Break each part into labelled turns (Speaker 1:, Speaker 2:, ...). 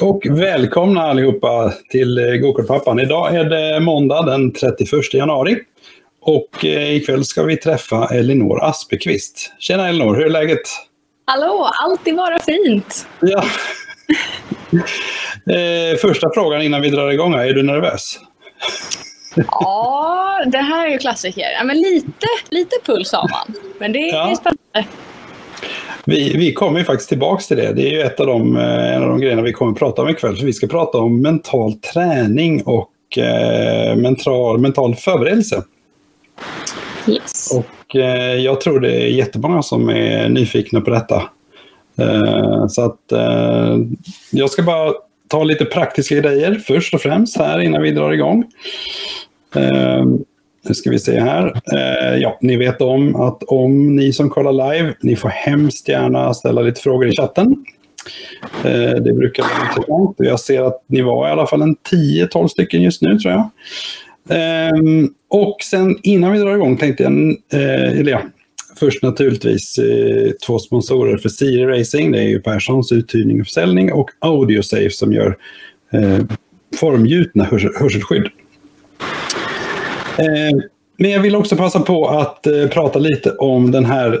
Speaker 1: Hej och välkomna allihopa till eh, Gokartpappan. Idag är det måndag den 31 januari. Och eh, ikväll ska vi träffa Elinor Aspekvist. Tjena Elinor, hur är läget?
Speaker 2: Hallå, alltid vara fint.
Speaker 1: Ja. Eh, första frågan innan vi drar igång, är du nervös?
Speaker 2: Ja, det här är ju klassiker. Ja, men lite, lite puls har man. Men det är ja. spännande.
Speaker 1: Vi, vi kommer ju faktiskt tillbaka till det. Det är ju ett av de, en av de grejerna vi kommer att prata om ikväll. För vi ska prata om mental träning och eh, mental, mental förberedelse.
Speaker 2: Yes.
Speaker 1: Och eh, jag tror det är jättemånga som är nyfikna på detta. Eh, så att eh, jag ska bara ta lite praktiska grejer först och främst här innan vi drar igång. Nu ska vi se här. Eh, ja, ni vet om att om ni som kollar live, ni får hemskt gärna ställa lite frågor i chatten. Eh, det brukar vara intressant. Jag ser att ni var i alla fall en 10-12 stycken just nu tror jag. Eh, och sen innan vi drar igång tänkte jag, eh, eller ja, först naturligtvis eh, två sponsorer för Siri Racing. Det är ju Perssons uthyrning och försäljning och Audiosafe som gör eh, formgjutna hörs hörselskydd. Eh, men jag vill också passa på att eh, prata lite om den här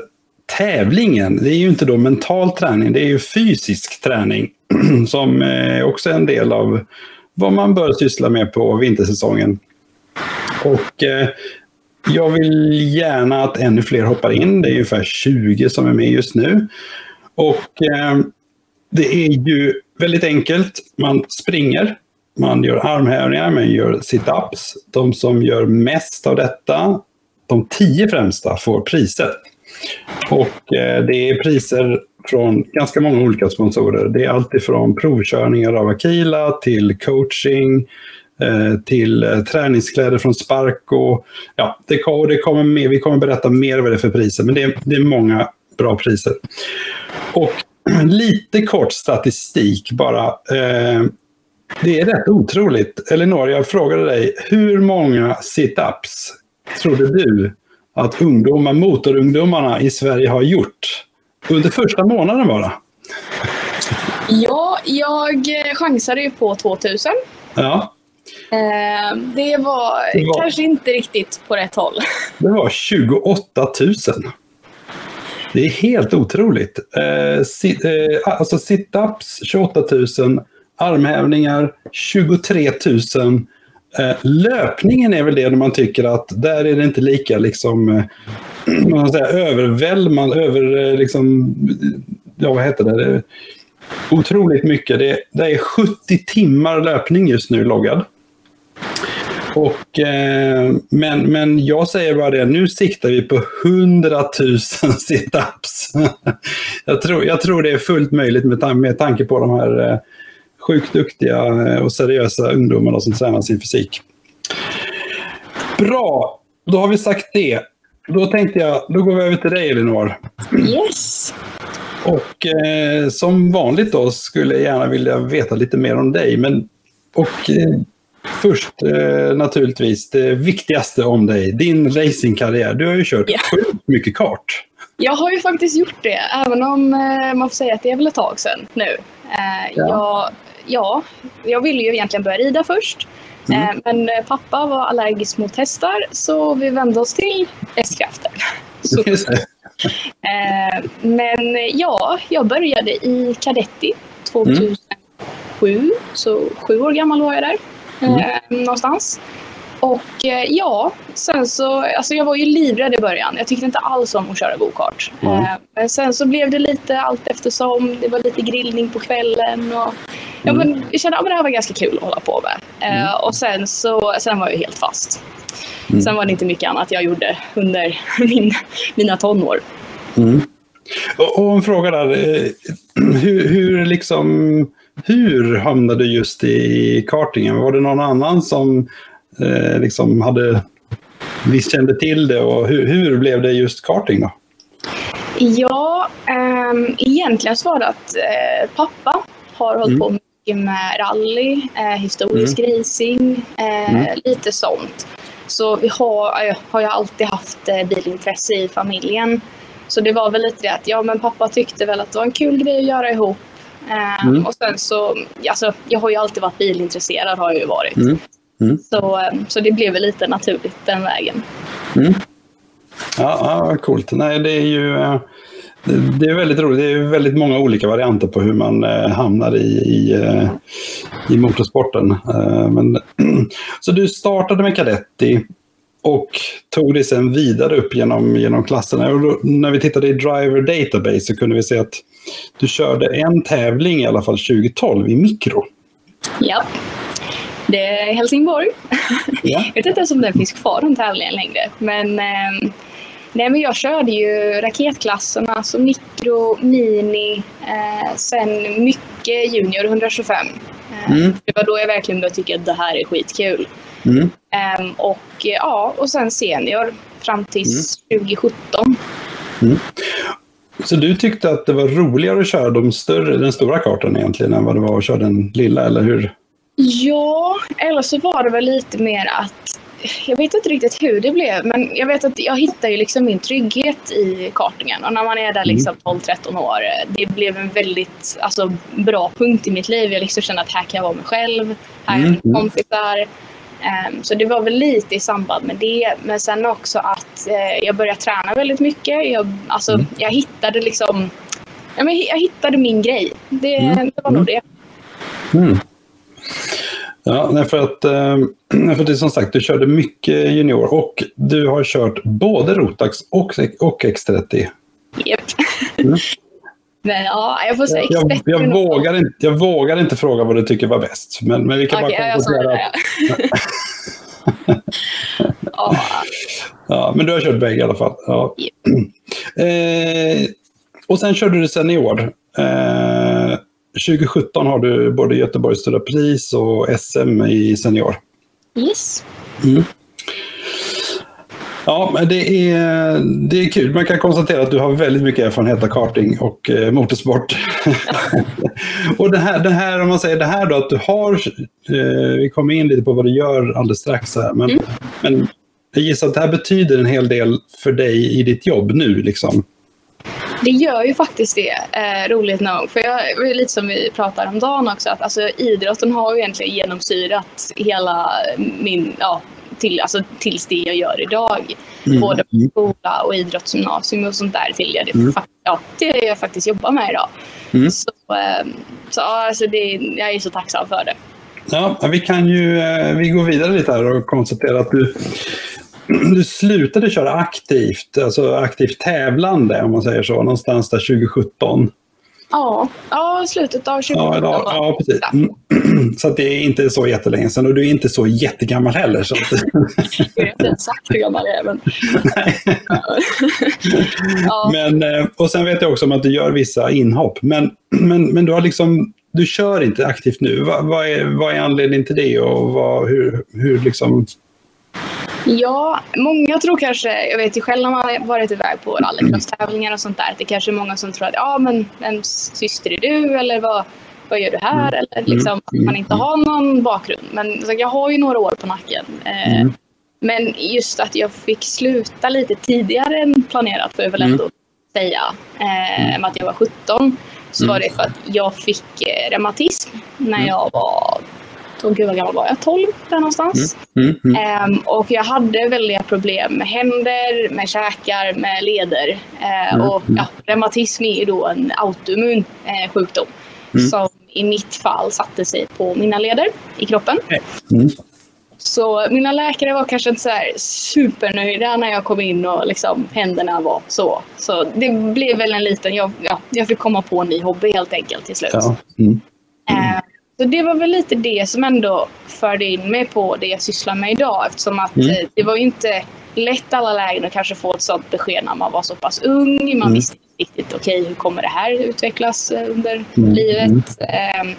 Speaker 1: tävlingen. Det är ju inte då mental träning, det är ju fysisk träning som eh, också är en del av vad man bör syssla med på vintersäsongen. Och jag vill gärna att ännu fler hoppar in. Det är ungefär 20 som är med just nu. Och det är ju väldigt enkelt. Man springer, man gör armhävningar, man gör sit-ups. De som gör mest av detta, de tio främsta, får priser. Och eh, det är priser från ganska många olika sponsorer. Det är alltifrån provkörningar av Akila till coaching, eh, till eh, träningskläder från Sparko. Ja, det, det kommer med, vi kommer berätta mer vad det är för priser, men det är, det är många bra priser. Och lite kort statistik bara. Eh, det är rätt otroligt. Elinor, jag frågade dig, hur många situps trodde du att ungdomar, motorungdomarna i Sverige har gjort under första månaden bara?
Speaker 2: Ja, jag chansade ju på 2000.
Speaker 1: Ja.
Speaker 2: Eh, det, var det var kanske inte riktigt på rätt håll.
Speaker 1: Det var 28 000. Det är helt otroligt. Eh, sit, eh, alltså sit-ups 28 000, armhävningar 23 000. Eh, löpningen är väl det man tycker att där är det inte lika liksom, eh, man säga, överväldigande, över eh, liksom, eh, ja vad heter det? det otroligt mycket. Det, det är 70 timmar löpning just nu loggad. Och, eh, men, men jag säger bara det, nu siktar vi på 100 000 situps. jag, tror, jag tror det är fullt möjligt med, med tanke på de här eh, sjukt duktiga eh, och seriösa ungdomarna som tränar sin fysik. Bra, då har vi sagt det. Då tänkte jag, då går vi över till dig Elinor.
Speaker 2: Yes.
Speaker 1: Och eh, som vanligt då skulle jag gärna vilja veta lite mer om dig. Men, och eh, Först eh, naturligtvis det viktigaste om dig, din racingkarriär. Du har ju kört yeah. sjukt mycket kart.
Speaker 2: Jag har ju faktiskt gjort det, även om eh, man får säga att det är väl ett tag sedan nu. Eh, ja. Jag, ja, jag ville ju egentligen börja rida först. Mm. Eh, men pappa var allergisk mot hästar så vi vände oss till hästkrafter. Eh, men ja, jag började i Kadetti 2007, mm. så sju år gammal var jag där mm. eh, någonstans. Och eh, ja, sen så, alltså jag var ju livrädd i början. Jag tyckte inte alls om att köra gokart. Mm. Eh, men sen så blev det lite allt eftersom. Det var lite grillning på kvällen och ja, mm. men jag kände att ja, det här var ganska kul att hålla på med. Eh, mm. och sen så, sen var jag helt fast. Mm. Sen var det inte mycket annat jag gjorde under min, mina tonår.
Speaker 1: Mm. Och, och en fråga där. Eh, hur, hur liksom hur hamnade du just i kartingen? Var det någon annan som eh, liksom hade visst kände till det och hur, hur blev det just karting då?
Speaker 2: Ja, eh, egentligen så var det att eh, pappa har hållit mm. på mycket med rally, eh, historisk mm. racing, eh, mm. lite sånt. Så vi har, eh, har jag alltid haft eh, bilintresse i familjen. Så det var väl lite det att ja, men pappa tyckte väl att det var en kul grej att göra ihop Eh,
Speaker 1: Mm.
Speaker 2: Och sen så, alltså, jag har ju alltid varit bilintresserad har jag ju varit.
Speaker 1: Mm. Mm.
Speaker 2: Så, så det blev väl lite naturligt den vägen.
Speaker 1: Ja, ja, vad coolt. Nej, det är ju det är väldigt roligt. Det är väldigt många olika varianter på hur man eh, hamnar i, i, eh, i motorsporten. Eh, Men, så du startade med Cadetti och tog dig sen vidare upp genom, genom klasserna. Och då, när vi tittade i Driver Database så kunde vi se att du körde en tävling i alla fall 2012 i mikro.
Speaker 2: Ja. Det är Helsingborg.
Speaker 1: Ja.
Speaker 2: Jag vet inte ens om den finns kvar den tävlingen längre. Men, ehm, nej, men jag körde ju raketklasserna, alltså mikro, mini, eh, sen mycket junior 125. Eh,
Speaker 1: Mm.
Speaker 2: Det var då jag verkligen började tycka att det här är skitkul.
Speaker 1: Mm.
Speaker 2: Ehm, och eh, ja, och sen senior fram tills
Speaker 1: Mm.
Speaker 2: 2017.
Speaker 1: Så du tyckte att det var roligare att köra de större, den stora kartan egentligen än vad det var att köra den lilla, eller hur?
Speaker 2: Ja, eller så var det väl lite mer att jag vet inte riktigt hur det blev, men jag vet att jag hittade ju liksom min trygghet i kartingen. Och när man är där liksom 12-13 år, det blev en väldigt alltså, bra punkt i mitt liv. Jag liksom kände att här kan jag vara mig själv, här är
Speaker 1: Mm,
Speaker 2: mina
Speaker 1: mm.
Speaker 2: kompisar. Ehm, så det var väl lite i samband med det. Men sen också att eh, jag började träna väldigt mycket. Jag, alltså,
Speaker 1: Mm.
Speaker 2: jag hittade liksom ja, men jag hittade min grej. Det,
Speaker 1: Mm,
Speaker 2: det var nog det.
Speaker 1: Mm. Ja, för att, eh, för att det som sagt, du körde mycket junior och du har kört både Rotax och, och X30.
Speaker 2: Japp.
Speaker 1: Mm.
Speaker 2: Men ja, jag får säga
Speaker 1: Jag,
Speaker 2: X30
Speaker 1: jag,
Speaker 2: nog-
Speaker 1: vågar inte, jag vågar inte fråga vad du tycker var bäst, men, men vi kan
Speaker 2: Okej,
Speaker 1: bara
Speaker 2: jag
Speaker 1: konstatera att
Speaker 2: Ja.
Speaker 1: men du har kört bägge i alla fall. Ja. Eh, och sen körde du senior. Eh, 2017 har du både Göteborgs Stora Pris och SM i senior.
Speaker 2: yes.
Speaker 1: Ja, men det är, det är kul. Man kan konstatera att du har väldigt mycket erfarenhet av karting och eh, motorsport. och det här, det här, om man säger det här då, att du har, eh, vi kommer in lite på vad du gör alldeles strax här, men, men jag gissar att det här betyder en hel del för dig i ditt jobb nu liksom.
Speaker 2: Det gör ju faktiskt det, eh, roligt nog. För jag, lite som vi pratade om dagen också, att alltså, idrotten har ju egentligen genomsyrat hela min, ja, till, alltså, tills det jag gör idag.
Speaker 1: Mm.
Speaker 2: Både på skola och idrottsgymnasium och sånt där till det,
Speaker 1: Mm.
Speaker 2: ja, det jag faktiskt jobbar med idag.
Speaker 1: Mm.
Speaker 2: Så, eh, så alltså det, jag är så tacksam för det.
Speaker 1: Ja, vi kan ju eh, vi går vidare lite här och konstatera att du, du slutade köra aktivt, alltså aktivt tävlande om man säger så, någonstans där 2017.
Speaker 2: Ja, ja slutet av 2017.
Speaker 1: Ja, ja, precis. Mm. Så det är inte så jättelänge sedan och du är inte så jättegammal heller. Så att,
Speaker 2: Jag vet inte exakt hur gammal jag är. Men... ja.
Speaker 1: men, eh, och sen vet jag också om att du gör vissa inhopp. Men, men, men du, har liksom, du kör inte aktivt nu. Va, vad, är, vad är anledningen till det och vad, hur, hur liksom...
Speaker 2: ja, många tror kanske, jag vet ju själv när man har varit iväg på rallycross-tävlingar och sånt där, att det kanske är många som tror att ja, men vems syster är du eller vad, vad gör du här? Eller liksom att man inte har någon bakgrund. Men jag har ju några år på nacken. Eh,
Speaker 1: Mm.
Speaker 2: Men just att jag fick sluta lite tidigare än planerat får jag väl
Speaker 1: Mm.
Speaker 2: ändå säga. Eh, med att jag var 17 så
Speaker 1: Mm.
Speaker 2: var det för att jag fick eh, reumatism när
Speaker 1: Mm.
Speaker 2: jag var, oh, gud vad gammal var jag? 12 där någonstans.
Speaker 1: Mm, mm,
Speaker 2: Ehm, och jag hade väldiga problem med händer, med käkar, med leder. Eh,
Speaker 1: Mm,
Speaker 2: Och ja, reumatism är ju då en autoimmun eh, sjukdom
Speaker 1: Mm.
Speaker 2: som i mitt fall satte sig på mina leder i kroppen.
Speaker 1: mm.
Speaker 2: Så mina läkare var kanske inte så här supernöjda när jag kom in och liksom händerna var så. Så det blev väl en liten, jag, ja, jag fick komma på en ny hobby helt enkelt till slut.
Speaker 1: Ja. Mm.
Speaker 2: Eh, Så det var väl lite det som ändå förde in mig på det jag sysslar med idag eftersom att
Speaker 1: Mm.
Speaker 2: eh, det var ju inte lätt alla lägen att kanske få ett sådant besked när man var så pass ung. Man
Speaker 1: Mm.
Speaker 2: visste inte riktigt, okej hur kommer det här utvecklas eh, under
Speaker 1: Mm.
Speaker 2: livet? Ehm,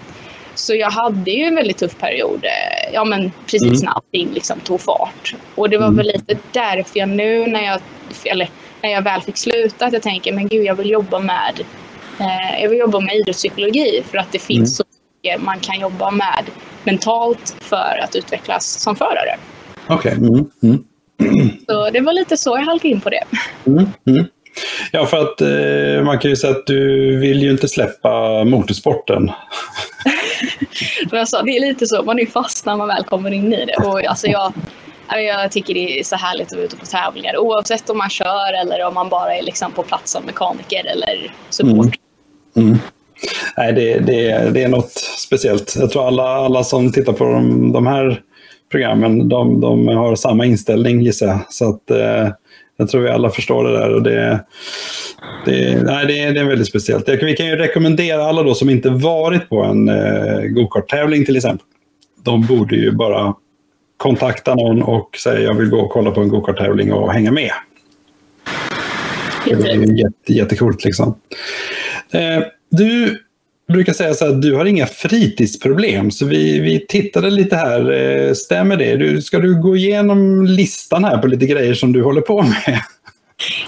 Speaker 2: Så jag hade ju en väldigt tuff period, eh, ja men precis
Speaker 1: Mm.
Speaker 2: när allting liksom tog fart. Och det var
Speaker 1: Mm.
Speaker 2: väl lite därför jag nu när jag, eller när jag väl fick sluta, att jag tänker men gud jag vill jobba med jag vill jobba med idrottspsykologi för att det finns
Speaker 1: Mm.
Speaker 2: så man kan jobba med mentalt för att utvecklas som förare.
Speaker 1: Okej. Mm, mm,
Speaker 2: Så det var lite så jag halkade in på det.
Speaker 1: mm, mm. Ja, för att eh, man kan ju säga att du vill ju inte släppa motorsporten.
Speaker 2: alltså, det är lite så, man är fast när man väl kommer in i det. Och, alltså, jag, jag tycker det är så härligt att vara ute på tävlingar oavsett om man kör eller om man bara är liksom på plats som mekaniker eller support.
Speaker 1: Mm. Mm. Nej, det, det, det är något speciellt. Jag tror alla, alla som tittar på de, de här programmen, de, de har samma inställning gissar jag. Så att, eh, jag tror vi alla förstår det där. Och det, det, nej, det, är, det är väldigt speciellt. Vi kan ju rekommendera alla då som inte varit på en eh, gokarttävling till exempel. De borde ju bara kontakta någon och säga jag vill gå och kolla på en gokarttävling och hänga med. Det är jätte, jättekult liksom. Eh, du brukar säga så att du har inga fritidsproblem, så vi, vi tittade lite här. Eh, stämmer det? Du, ska du gå igenom listan här på lite grejer som du håller på med?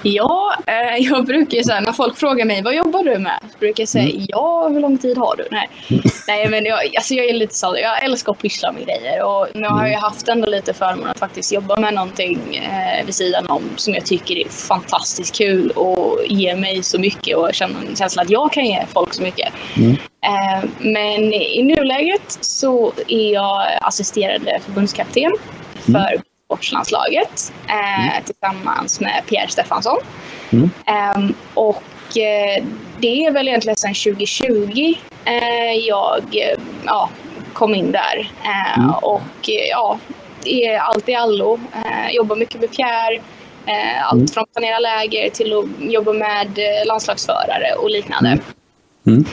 Speaker 2: Ja, eh, jag brukar säga när folk frågar mig vad jobbar du med? Så brukar jag säga mm. ja, hur lång tid har du? Nej, Nej men jag, alltså jag är lite så, jag älskar att pyssla med grejer och nu har jag haft ändå lite förmån att faktiskt jobba med någonting eh, vid sidan om som jag tycker är fantastiskt kul och ger mig så mycket och känner en känsla att jag kan ge folk så mycket. Mm. Eh, men i nuläget så är jag assisterande förbundskapten mm. För sportslandslaget eh, mm. tillsammans med Pierre Stefansson. Mm. Eh, och eh, det är väl egentligen sedan 2020 eh, jag ja, kom in där. Eh, mm. Och ja, är allt i allo. Eh, jobbar mycket med Pierre. allt mm. från planera läger till att jobba med landslagsförare och liknande. Mm.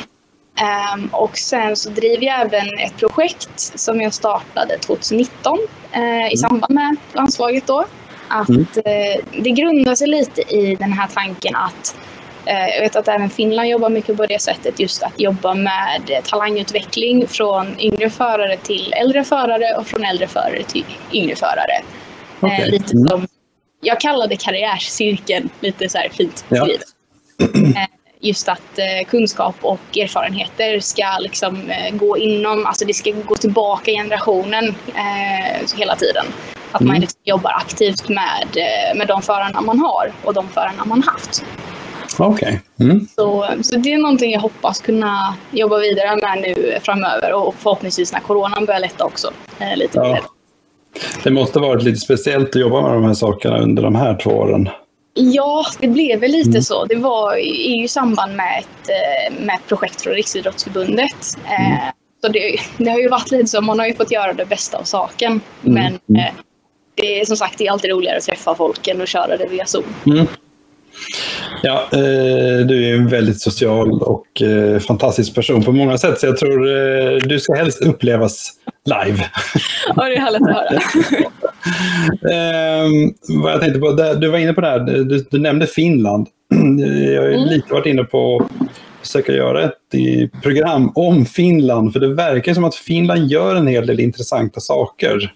Speaker 2: Um, och sen så driver jag även ett projekt som jag startade 2019 uh, i mm. samband med landslaget då. Att mm. uh, det grundar sig lite i den här tanken att uh, jag vet att även Finland jobbar mycket på det sättet, just att jobba med talangutveckling från yngre förare till äldre förare och från äldre förare till yngre förare. Okay. lite mm. som, jag kallar det karriärscirkeln, lite så här fint beskrivet. Ja. just att eh, kunskap och erfarenheter ska liksom eh, gå inom, alltså det ska gå tillbaka i generationen eh, hela tiden. Att mm. man liksom jobbar aktivt med, med de förarna man har och de förarna man haft.
Speaker 1: Okej. Okay. Mm.
Speaker 2: Så, så det är någonting jag hoppas kunna jobba vidare med nu framöver och förhoppningsvis när coronan börjar lätta också. Lite ja.
Speaker 1: Det måste varit lite speciellt att jobba med de här sakerna under de här två åren.
Speaker 2: Ja, det blev väl lite mm. så. Det var i, i samband med ett, eh, med ett projekt från Riksidrottsförbundet. Eh, mm. Så det, det, har ju varit lite så, man har ju fått göra det bästa av saken. Mm. Men mm. Eh, det är som sagt det är alltid roligare att träffa folk än att köra det via Zoom. Mm.
Speaker 1: Ja, eh, du är en väldigt social och eh, fantastisk person på många sätt. Så jag tror eh, du ska helst upplevas live.
Speaker 2: Ja, det är härligt att höra.
Speaker 1: Ehm, vad jag tänkte på, du var inne på det här, du, du nämnde Finland. Jag har mm. lite varit inne på att försöka göra ett program om Finland. För det verkar som att Finland gör en hel del intressanta saker.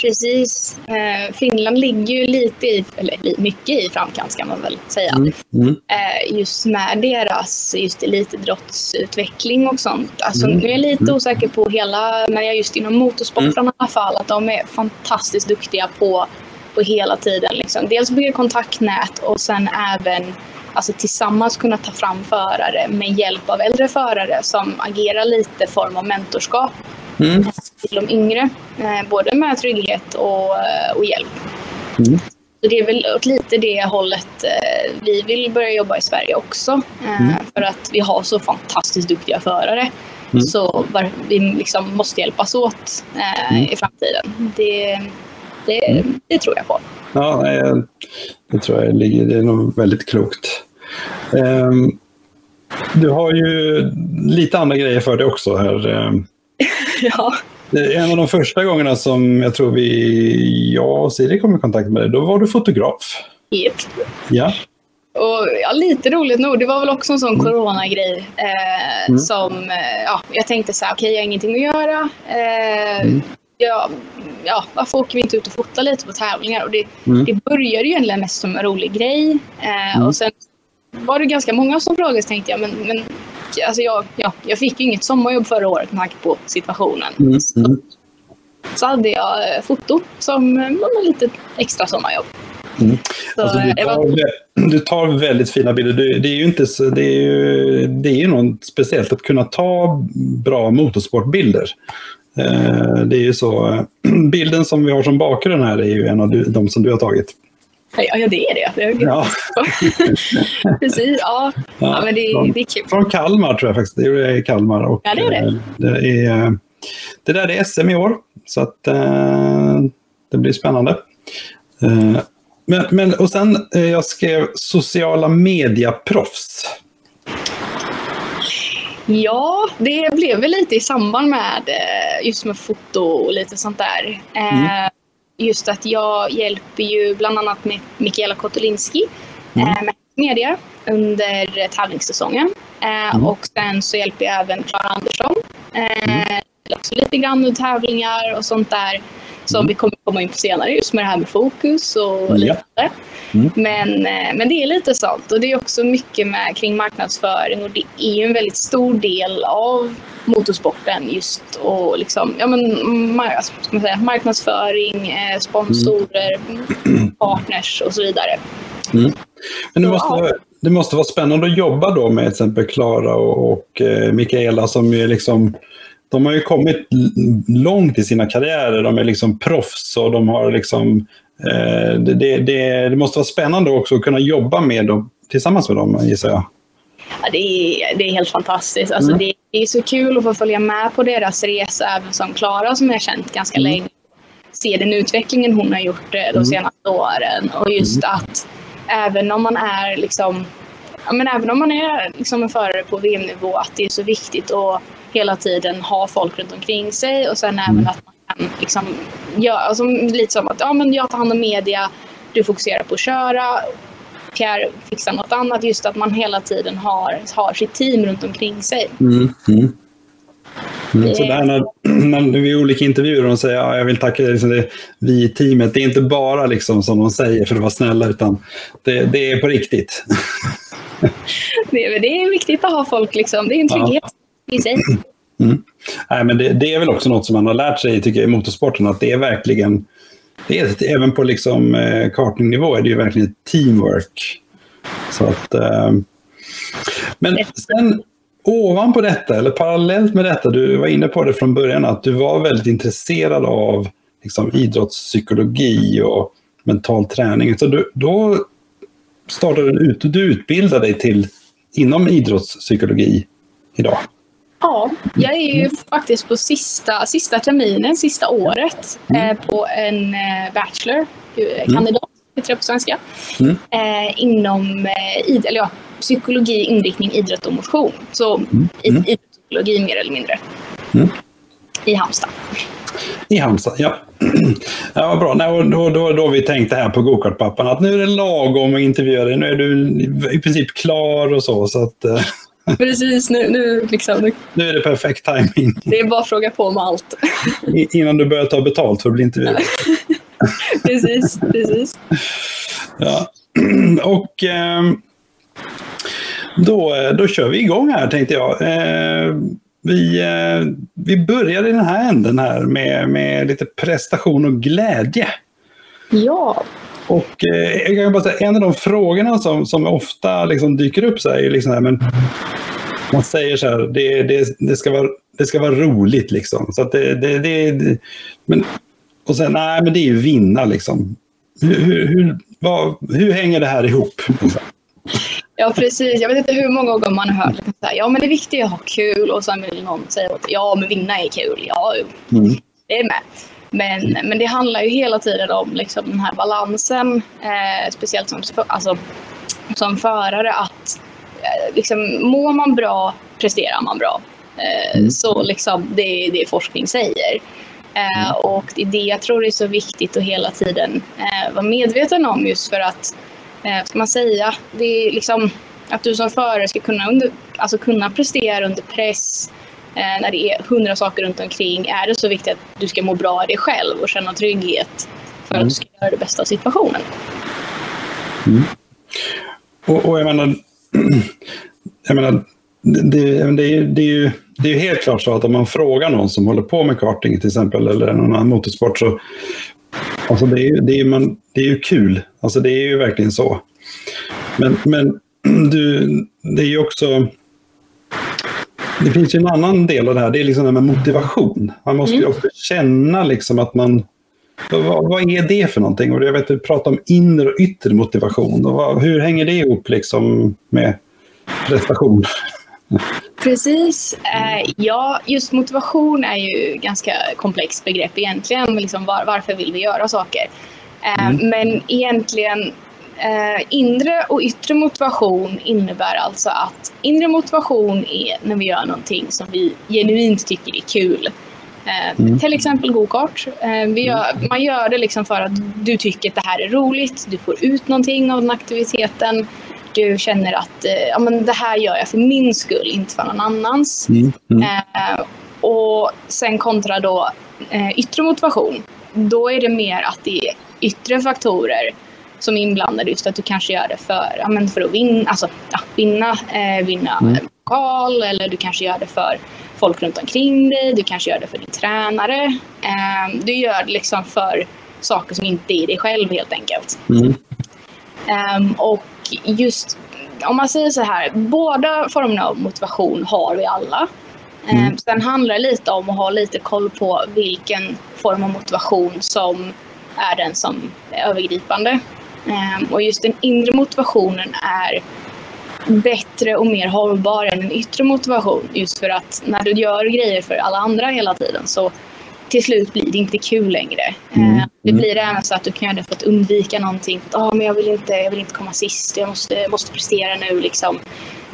Speaker 2: Precis. Eh, Finland ligger ju lite i, eller mycket i framkant ska man väl säga. Mm. Mm. Eh, just med deras just elitidrottsutveckling och sånt. Alltså, mm. Nu är jag lite mm. osäker på hela, men jag just inom motorsporten mm. i alla fall, att de är fantastiskt duktiga på, på hela tiden. Liksom. Dels bygga kontaktnät och sen även alltså tillsammans kunna ta fram förare med hjälp av äldre förare som agerar lite form av mentorskap mm. till de yngre. Eh, både med trygghet och, eh, och hjälp. Mm. Så det är väl åt lite det hållet eh, vi vill börja jobba i Sverige också. Mm. För att vi har så fantastiskt duktiga förare. Mm. Så vi liksom måste hjälpas åt mm. i framtiden. Det, det, mm. det, tror jag på.
Speaker 1: Ja, det tror jag ligger, det är nog väldigt klokt. Ehm, du har ju lite andra grejer för dig också här.
Speaker 2: Ja.
Speaker 1: En av de första gångerna som jag tror vi, jag och Siri kom i kontakt med dig, då var du fotograf.
Speaker 2: Yep.
Speaker 1: Ja.
Speaker 2: Och, ja, lite roligt nog. Det var väl också en sån mm. coronagrej eh, mm. som eh, ja, jag tänkte så här, okej, okay, jag har ingenting att göra. Eh, mm. ja, ja, varför åker vi inte ut och fotar lite på tävlingar? Och det, mm. det började ju egentligen mest som en rolig grej. Eh, mm. Och sen var det ganska många som frågade så tänkte jag, men, men alltså jag, ja, jag fick inget sommarjobb förra året med tanke på situationen. Mm. Så, så hade jag eh, foto som var lite extra sommarjobb.
Speaker 1: Mm. Alltså, du, tar, du, tar, väldigt fina bilder. Det är ju inte så, det är ju, det är ju något speciellt att kunna ta bra motorsportbilder. Eh, det är ju så. Bilden som vi har som bakgrund här är ju en av de som du har tagit.
Speaker 2: Ja, det är det. det är ja. Precis, ja. ja. ja men det, från, det är kul.
Speaker 1: Från Kalmar tror jag faktiskt. Det är Kalmar. Och,
Speaker 2: ja, det är det. Eh,
Speaker 1: det, är, det där är SM i år. Så att eh, det blir spännande. Men, men, och sen, jag skrev sociala mediaproffs.
Speaker 2: Ja, det blev väl lite i samband med just med foto och lite sånt där. Mm just att jag hjälper ju bland annat med Mikaela Kotolinski mm. Eh, med media under tävlingssäsongen. Eh, mm. Och sen så hjälper jag även Klara Andersson. Eh, mm. Också lite grann under tävlingar och sånt där som mm. vi kommer komma in på senare just med det här med fokus och liknande. Mm. Men, men det är lite sånt och det är också mycket med kring marknadsföring och det är ju en väldigt stor del av motorsporten just och liksom, ja men, man säga, marknadsföring, eh, sponsorer, mm. partners och så vidare.
Speaker 1: Mm. Men det måste, ja. det måste vara spännande att jobba då med till exempel Klara och, och eh, Mikaela som är liksom de har ju kommit långt i sina karriärer. De är liksom proffs och de har liksom... Eh, det, det, det, måste vara spännande också att kunna jobba med dem, tillsammans med dem, gissar jag.
Speaker 2: Ja, det, är, det är helt fantastiskt. Alltså, mm. Det är så kul att få följa med på deras resa, även som Klara som jag känt ganska mm. länge. Se den utvecklingen hon har gjort eh, de mm. senaste åren. Och just mm. att även om man är liksom Ja, men även om man är liksom en förare på VM-nivå, att det är så viktigt att hela tiden ha folk runt omkring sig och sen även mm. att man kan liksom, ja, alltså, lite som att ja, men jag tar hand om media, du fokuserar på att köra Pierre fixar något annat. Just att man hela tiden har, har sitt team runt omkring sig.
Speaker 1: Mm. Mm. Mm, så där när, när vi i olika intervjuer de säger ja, jag vill tacka liksom det, vi i teamet, det är inte bara liksom som de säger för att vara snälla, utan det, det är på riktigt.
Speaker 2: det, det är viktigt att ha folk, liksom. det är en trygghet ja. I sig.
Speaker 1: Mm. Nej, men det, det, är väl också något som man har lärt sig tycker jag, i motorsporten, att det är verkligen det är, även på liksom, eh, kartningnivå är det ju verkligen teamwork. Så att, eh, men sen ovanpå detta, eller parallellt med detta, du var inne på det från början, att du var väldigt intresserad av liksom, idrottspsykologi och mental träning. Så du, då startade du du utbildade dig till inom idrottspsykologi idag.
Speaker 2: Ja, jag är ju faktiskt på sista, sista terminen, sista året mm. eh, på en eh, bachelor, eh, mm. kandidat heter det på svenska, mm. inom id, eller ja, psykologi, inriktning, idrott och motion. Så mm. mm. idrottspsykologi mer eller mindre. Mm. I Halmstad.
Speaker 1: I Halmstad, ja. Ja, vad bra. Nej, då, då, då vi tänkt det här på gokartpappan att nu är det lagom att intervjua dig. Nu är du i princip klar och så. så att,
Speaker 2: Precis, nu, nu, liksom, nu.
Speaker 1: nu är det perfekt timing.
Speaker 2: Det är bara att fråga på med allt.
Speaker 1: Innan du börjar ta betalt för att bli intervjuad.
Speaker 2: precis, precis.
Speaker 1: Ja. Och eh, då, då kör vi igång här tänkte jag. Eh, vi, eh, vi börjar i den här änden här med, med lite prestation och glädje.
Speaker 2: Ja.
Speaker 1: Och eh, jag kan bara säga, en av de frågorna som, som ofta liksom dyker upp så här, är liksom här, men man säger så här, det, det, det, ska, vara, det ska vara roligt liksom. Så det, det, det, men, och sen, nej men det är ju vinna liksom. Hur, hur, hur, vad, hur hänger det här ihop?
Speaker 2: Ja, precis. Jag vet inte hur många gånger man har hört liksom, ja men det viktiga är att ha kul och sen vill någon säga att ja men vinna är kul. Ja, mm. det är med. Men, men det handlar ju hela tiden om liksom, den här balansen, eh, speciellt som, alltså, som förare, att eh, liksom, mår man bra presterar man bra. Eh, mm. Så liksom, det är det forskning säger. Eh, mm. och det är det jag tror är så viktigt att hela tiden eh, vara medveten om just för att, eh, ska man säga, det är liksom att du som förare ska kunna, under, alltså kunna prestera under press, när det är hundra saker runt omkring är det så viktigt att du ska må bra i dig själv och känna trygghet för mm. att du ska göra det bästa av situationen.
Speaker 1: Mm. Och, och, jag menar, jag menar det, det, är, det, är ju, det är ju helt klart så att om man frågar någon som håller på med karting till exempel eller någon annan motorsport så Alltså det, är, det, är, man, det är ju kul. Alltså det är ju verkligen så. Men, men du, det är ju också... Det finns ju en annan del av det här, det är liksom det med motivation. Man måste ju mm. också känna liksom att man... Vad, vad, är det för någonting? Och jag vet, du pratar om inre och yttre motivation. Och vad, hur hänger det ihop liksom med prestation?
Speaker 2: Precis. Eh, ja, just motivation är ju ganska komplext begrepp egentligen. Liksom var, varför vill vi göra saker? Eh, mm. Men egentligen eh, inre och yttre motivation innebär alltså att inre motivation är när vi gör någonting som vi genuint tycker är kul. Eh, mm. Till exempel gokart. Eh, mm. man gör det liksom för att du tycker att det här är roligt, du får ut någonting av den aktiviteten du känner att eh, ja, men det här gör jag för min skull, inte för någon annans. Mm. Mm. Eh, och sen kontra då eh, yttre motivation. Då är det mer att det är yttre faktorer som är inblandade. Just att du kanske gör det för, ja, men för att vinna, alltså, ja, vinna, eh, vinna mm. pokal eller du kanske gör det för folk runt omkring dig. Du kanske gör det för din tränare. Eh, du gör det liksom för saker som inte är dig själv helt enkelt. Mm. Um, och just om man säger så här, båda formerna av motivation har vi alla. Ehm, mm. Sen handlar det lite om att ha lite koll på vilken form av motivation som är den som är övergripande. Ehm, och just den inre motivationen är bättre och mer hållbar än en yttre motivation. Just för att när du gör grejer för alla andra hela tiden så till slut blir det inte kul längre. Mm. Eh, det mm. blir även så att du kan göra det för att undvika någonting. Att, ah, men jag, vill inte, jag vill inte komma sist, jag måste, måste prestera nu. Liksom.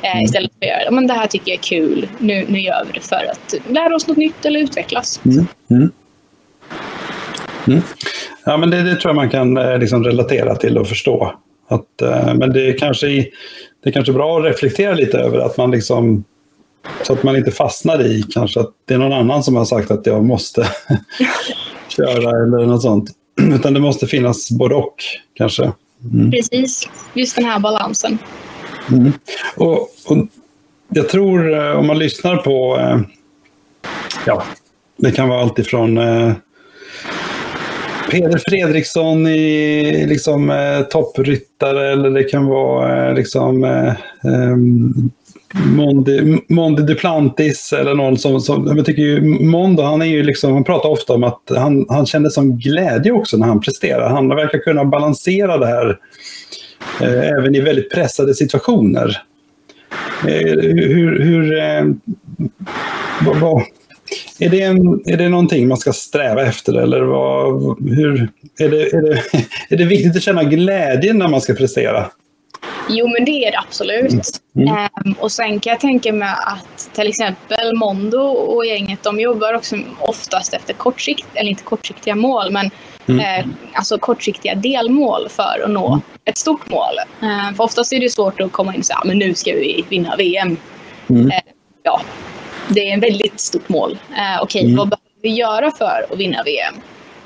Speaker 2: Eh, mm. Istället för att göra men det här tycker jag är kul, nu, nu gör vi det för att lära oss något nytt eller utvecklas. Mm. Mm.
Speaker 1: Ja, men det, det, tror jag man kan eh, liksom relatera till och förstå. Att, men det är, kanske, det är kanske bra att reflektera lite över att man liksom så att man inte fastnar i kanske att det är någon annan som har sagt att jag måste köra eller något sånt. Utan det måste finnas både och kanske.
Speaker 2: Mm. Precis, just den här balansen.
Speaker 1: Mm. Och, och, jag tror eh, om man lyssnar på, eh, ja, det kan vara alltifrån eh, Peder Fredriksson i liksom, eh, toppryttare eller det kan vara eh, liksom, eh, ehm, Mondi, Mondi Duplantis eller någon som, som jag tycker ju, Mondo, han är ju liksom, han pratar ofta om att han, han känner som glädje också när han presterar. Han verkar kunna balansera det här eh, även i väldigt pressade situationer. Eh, hur, hur eh, vad, vad, är, det en, är det någonting man ska sträva efter eller vad, hur, är, det, är, det, är det viktigt att känna glädje när man ska prestera?
Speaker 2: Jo, men det är det absolut. Mm. Mm. Um, och sen kan jag tänka mig att till exempel Mondo och gänget, de jobbar också oftast efter kortsikt, eller inte kortsiktiga mål, men mm. eh, alltså kortsiktiga delmål för att nå mm. ett stort mål. Uh, för oftast är det svårt att komma in och säga, men nu ska vi vinna VM. Uh, ja, det är ett väldigt stort mål. Uh, Okej, okay, mm. vad behöver vi göra för att vinna VM?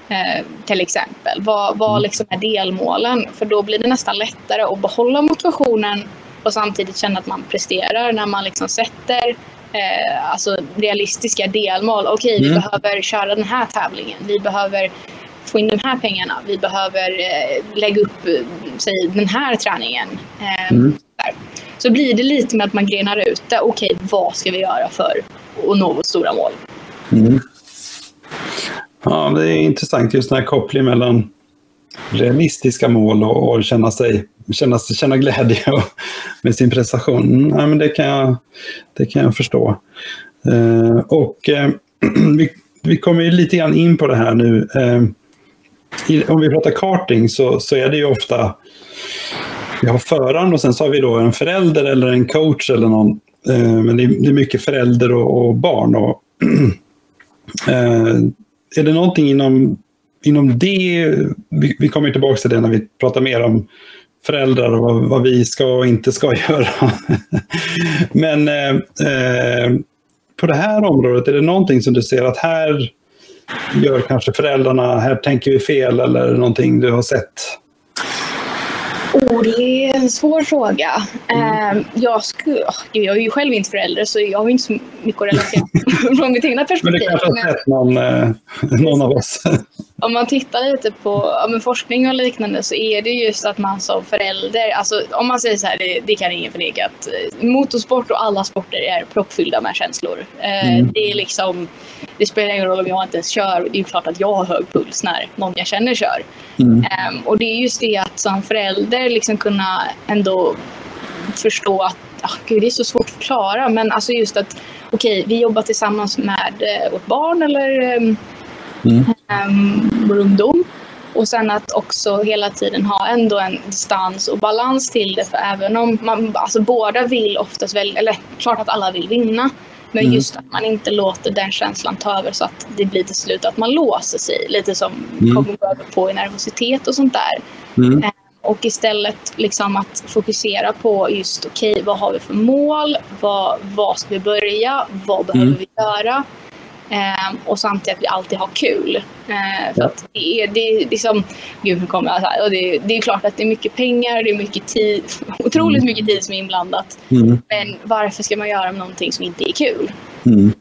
Speaker 2: Eh, till exempel. Vad, vad mm. liksom är delmålen? För då blir det nästan lättare att behålla motivationen och samtidigt känna att man presterar när man liksom sätter eh, alltså realistiska delmål. Okej, okay, mm. vi behöver köra den här tävlingen. Vi behöver få in de här pengarna. Vi behöver eh, lägga upp eh, säg, den här träningen. Eh, mm. Så blir det lite med att man grenar ut det. Okej, okay, vad ska vi göra för att nå vårt stora mål? Mm.
Speaker 1: Ja, det är intressant just den här kopplingen mellan realistiska mål och, och känna, sig, känna, känna glädje och, med sin prestation. Mm, ja, men det, kan jag, det kan jag förstå. Eh, och eh, vi, vi kommer ju lite grann in på det här nu. Eh, i, om vi pratar karting så, så är det ju ofta vi har föraren och sen så har vi då en förälder eller en coach eller någon. Eh, men det är, det är, mycket förälder och, och barn. Och, eh, är det någonting inom, inom det, vi, vi kommer tillbaka till det när vi pratar mer om föräldrar och vad, vad vi ska och inte ska göra. Men eh, eh, på det här området, är det någonting som du ser att här gör kanske föräldrarna, här tänker vi fel eller någonting du har sett?
Speaker 2: Oh, det är en svår fråga. Mm. Jag, skulle, jag är ju själv inte förälder så jag har inte så mycket att relatera från mitt egna perspektiv.
Speaker 1: Men du kanske har sett någon, eh, någon av oss?
Speaker 2: Om man tittar lite på ja, forskning och liknande så är det just att man som förälder, alltså om man säger så här, det, det kan ingen förneka, att eh, motorsport och alla sporter är proppfyllda med känslor. Eh, mm. Det är liksom, det spelar ingen roll om jag inte ens kör, det är klart att jag har hög puls när någon jag känner kör. Mm. Um, och det är just det att som förälder liksom kunna ändå förstå att, oh, gud det är så svårt att förklara, men alltså just att okej, okay, vi jobbar tillsammans med eh, vårt barn eller um, mm. um, vår ungdom. Och sen att också hela tiden ha ändå en distans och balans till det. För även om man, alltså båda vill oftast välja, eller klart att alla vill vinna. Men mm. just att man inte låter den känslan ta över så att det blir till slut att man låser sig. Lite som mm. kommer över på i nervositet och sånt där. Mm. Eh, och istället liksom att fokusera på just okej, okay, vad har vi för mål? Vad, vad ska vi börja? Vad behöver mm. vi göra? Eh, och samtidigt att vi alltid har kul. Eh, för ja. att det är, det är liksom, gud hur kommer jag så här, det, det, är klart att det är mycket pengar, det är mycket tid, otroligt mm. mycket tid som är inblandat. Mm. Men varför ska man göra någonting som inte är kul? Mm.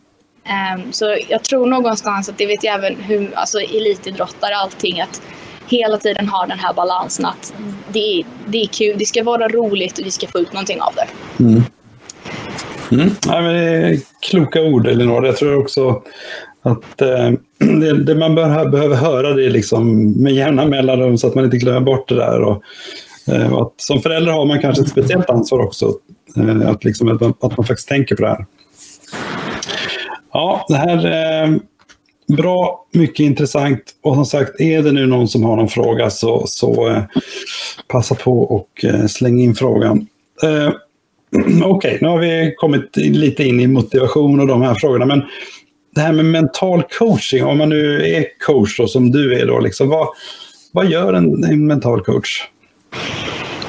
Speaker 2: Eh, så jag tror någonstans att det vet jag även hur, alltså elitidrottare allting, att hela tiden ha den här balansen att det det är kul, det ska vara roligt och vi ska få ut någonting av det. Mm.
Speaker 1: Nej, men det är kloka ord, Elinor. Jag tror också att eh, det, det, man bör, behöver höra det liksom med jämna mellanrum så att man inte glömmer bort det där. Och, eh, att som förälder har man kanske ett speciellt ansvar också. Eh, att, liksom, att, man, att man faktiskt tänker på det här. Ja, det här är eh, bra, mycket intressant. Och som sagt, är det nu någon som har någon fråga så, så eh, passa på och eh, släng in frågan. Eh, Okej, okay, nu har vi kommit lite in i motivation och de här frågorna. Men det här med mental coaching, om man nu är coach då, som du är, då, liksom, vad, vad gör en, en mental coach?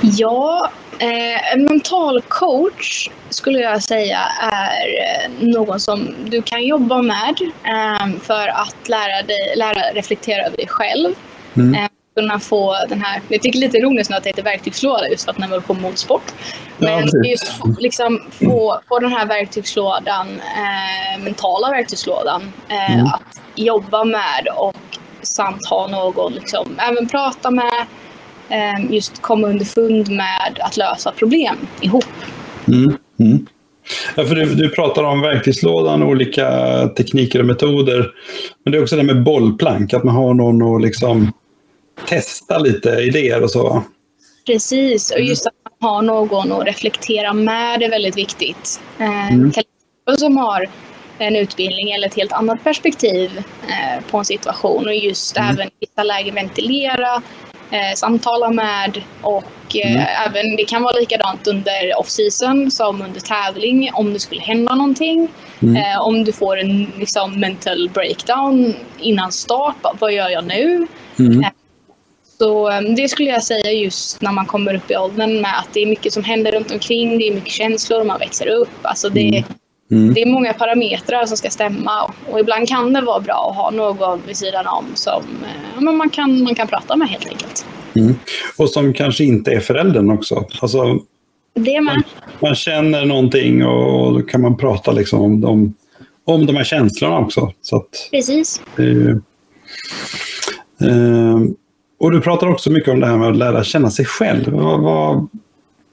Speaker 2: Ja, eh, en mental coach skulle jag säga är eh, någon som du kan jobba med eh, för att lära dig lära reflektera över dig själv. Mm. Eh, kunna få den här, jag tycker lite ironiskt nu att det heter verktygslåda just för att den var på motorsport. Men ja, just liksom få, få den här verktygslådan, eh, mentala verktygslådan eh, mm. att jobba med och samt ha någon, liksom, även prata med, eh, just komma underfund med att lösa problem ihop.
Speaker 1: Mm. Mm. Ja, för du, du pratar om verktygslådan, olika tekniker och metoder. Men det är också det med bollplank, att man har någon att liksom testa lite idéer och så.
Speaker 2: Precis, och just att man har någon att reflektera med är väldigt viktigt. Eh, mm. som har en utbildning eller ett helt annat perspektiv eh, på en situation och just mm. även i vissa lägen ventilera, eh, samtala med och mm. även det kan vara likadant under off-season som under tävling om det skulle hända någonting. Mm. Om du får en liksom, mental breakdown innan start, vad gör jag nu? Mm. Eh, så ehm, det skulle jag säga just när man kommer upp i åldern med att det är mycket som händer runt omkring. Det är mycket känslor, man växer upp. Alltså det, mm. Mm. det är många parametrar som ska stämma och ibland kan det vara bra att ha någon vid sidan om som eh, ja, man, kan, man kan prata med helt enkelt.
Speaker 1: Mm. Och som kanske inte är föräldern också. Alltså,
Speaker 2: det man.
Speaker 1: man känner någonting och då kan man prata liksom om, de, om de här känslorna också. Så att,
Speaker 2: Precis.
Speaker 1: Det, eh, och du pratar också mycket om det här med att lära känna sig själv. Var, var,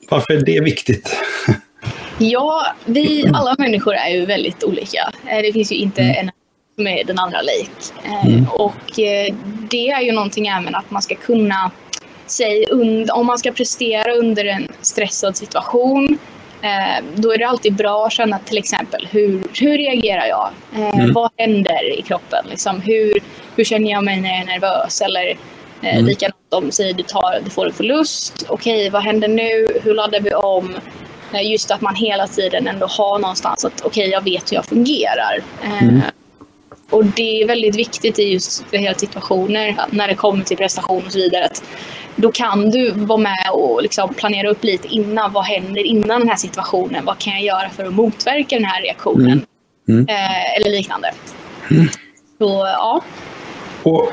Speaker 1: varför är det viktigt?
Speaker 2: Ja, vi alla människor är ju väldigt olika. Eh, det finns ju inte mm. en som är den andra lik. Eh, mm. Och eh, det är ju någonting även att man ska kunna sig om man ska prestera under en stressad situation då är det alltid bra att känna till exempel hur, hur reagerar jag? Mm. Vad händer i kroppen? Liksom, hur, hur känner jag mig när jag är nervös? Eller mm. Likadant om säger du, tar, du får en förlust. Okej, okay, vad händer nu? Hur laddar vi om? Eh, just att man hela tiden ändå har någonstans att okej, okay, jag vet hur jag fungerar. Eh, mm. Och det är väldigt viktigt i just hela situationer när det kommer till prestation och så vidare. Att då kan du vara med och liksom planera upp lite innan. Vad händer innan den här situationen? Vad kan jag göra för att motverka den här reaktionen? Mm. Mm. Eh, eller liknande. Mm. Så ja.
Speaker 1: Och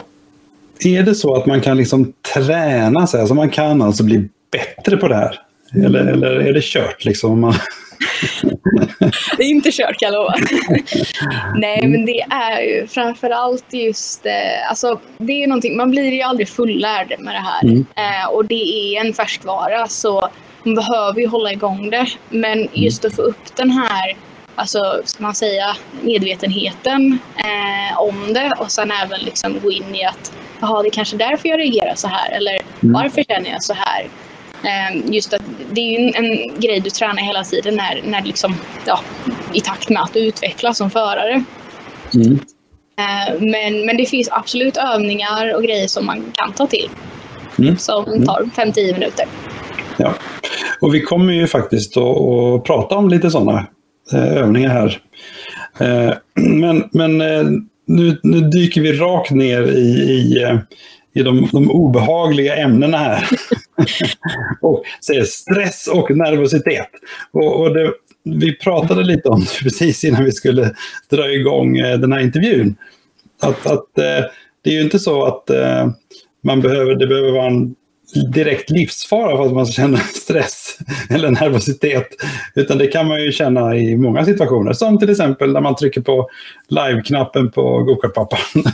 Speaker 1: är det så att man kan liksom träna sig? Alltså man kan alltså bli bättre på det här? Eller, eller är det kört liksom? Man...
Speaker 2: det är inte kört kan jag lova. Nej, men det är ju framförallt just, eh, alltså det är någonting, man blir ju aldrig fullärd med det här.
Speaker 1: Mm.
Speaker 2: Eh, och det är en färskvara så man behöver ju hålla igång det. Men just att få upp den här alltså, ska man säga, medvetenheten eh, om det och sen även liksom gå in i att jaha, det är kanske därför jag reagerar så här eller varför känner jag så här? Eh, just att det är ju en, grej du tränar hela tiden när, när liksom, ja, i takt med att du utvecklas som förare.
Speaker 1: Mm.
Speaker 2: Eh, men, men det finns absolut övningar och grejer som man kan ta till
Speaker 1: Mm.
Speaker 2: som tar 5-10 minuter.
Speaker 1: Ja. Och vi kommer ju faktiskt att, prata om lite sådana övningar här. Eh, Men, men eh, nu, nu dyker vi rakt ner i, i, eh, i de, de obehagliga ämnena här. och säger stress och nervositet. Och, och det, vi pratade lite om det precis innan vi skulle dra igång eh, den här intervjun. Att, att eh, det är ju inte så att man behöver, det behöver vara en direkt livsfara för att man känner stress eller nervositet. Utan det kan man ju känna i många situationer. Som till exempel när man trycker på live-knappen på Gokartpappan.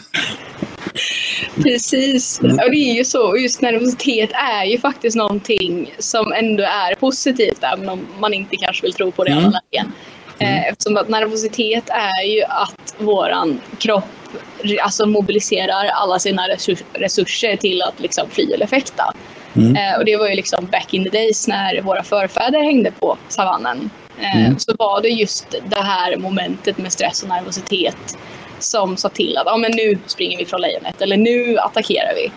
Speaker 2: Precis.
Speaker 1: Mm.
Speaker 2: Och det är ju så. Just nervositet är ju faktiskt någonting som ändå är positivt, även om man inte kanske vill tro på det i alla
Speaker 1: Mm.
Speaker 2: lägen. Eh, Eftersom att nervositet är ju att våran kropp alltså mobiliserar alla sina resurs- resurser till att liksom fly eller fäkta.
Speaker 1: Mm.
Speaker 2: Eh, och det var ju liksom back in the days när våra förfäder hängde på savannen. Eh,
Speaker 1: Mm.
Speaker 2: Så var det just det här momentet med stress och nervositet som sa till att ah, men nu springer vi från lejonet eller nu attackerar vi.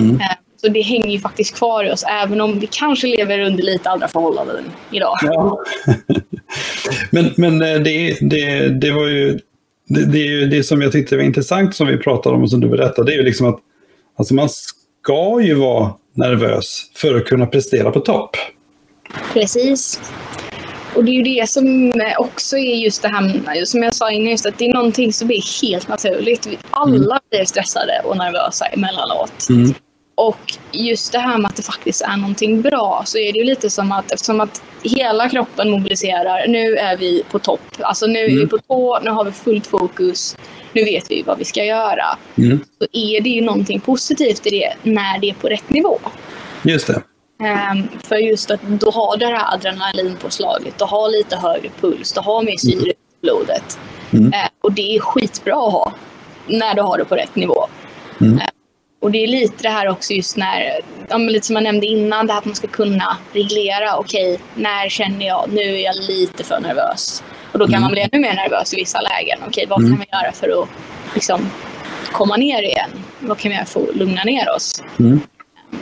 Speaker 1: Mm.
Speaker 2: Eh, Så det hänger ju faktiskt kvar i oss även om vi kanske lever under lite andra förhållanden idag.
Speaker 1: Ja. men men eh, det, det, det var ju det, det, är ju det som jag tyckte var intressant som vi pratade om och som du berättade. Det är ju liksom att alltså man ska ju vara nervös för att kunna prestera på topp.
Speaker 2: Precis. Och det är ju det som också är just det här, som jag sa innan, just att det är någonting som är helt naturligt. Vi alla blir stressade och nervösa emellanåt.
Speaker 1: Mm.
Speaker 2: Och just det här med att det faktiskt är någonting bra så är det ju lite som att eftersom att hela kroppen mobiliserar, nu är vi på topp. Alltså nu är vi
Speaker 1: Mm.
Speaker 2: på tå, nu har vi fullt fokus, nu vet vi vad vi ska göra.
Speaker 1: Mm.
Speaker 2: Så är det ju någonting positivt i det när det är på rätt nivå.
Speaker 1: Just det.
Speaker 2: Ehm, för just att då har det här adrenalinpåslaget, du har lite högre puls, du har mer syre i blodet.
Speaker 1: Mm.
Speaker 2: Ehm, och det är skitbra att ha när du har det på rätt nivå.
Speaker 1: Mm.
Speaker 2: Ehm, och det är lite det här också just när, lite som jag nämnde innan, det här att man ska kunna reglera, okej, när känner jag, nu är jag lite för nervös. Och då kan
Speaker 1: Mm.
Speaker 2: man bli ännu mer nervös i vissa lägen. Okej, vad
Speaker 1: Mm.
Speaker 2: kan vi göra för att liksom, komma ner igen? Vad kan vi göra för att lugna ner oss?
Speaker 1: Mm.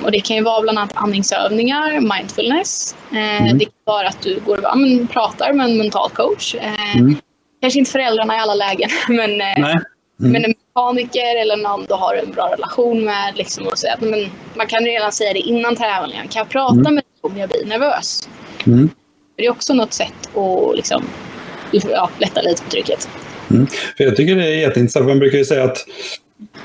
Speaker 2: Och det kan ju vara bland annat andningsövningar, mindfulness. Eh,
Speaker 1: Mm.
Speaker 2: Det kan vara att du går och ja, men, pratar med en mental coach. Eh,
Speaker 1: Mm.
Speaker 2: Kanske inte föräldrarna i alla lägen, men, eh.
Speaker 1: Mm.
Speaker 2: men en mekaniker eller någon du har en bra relation med. Liksom, och säga att, men, man kan redan säga det innan tävlingen. Kan jag prata
Speaker 1: Mm.
Speaker 2: med dig om jag blir nervös?
Speaker 1: Mm.
Speaker 2: Det är också något sätt att liksom, ja, lätta lite på trycket.
Speaker 1: För jag tycker det är jätteintressant. Man brukar ju säga att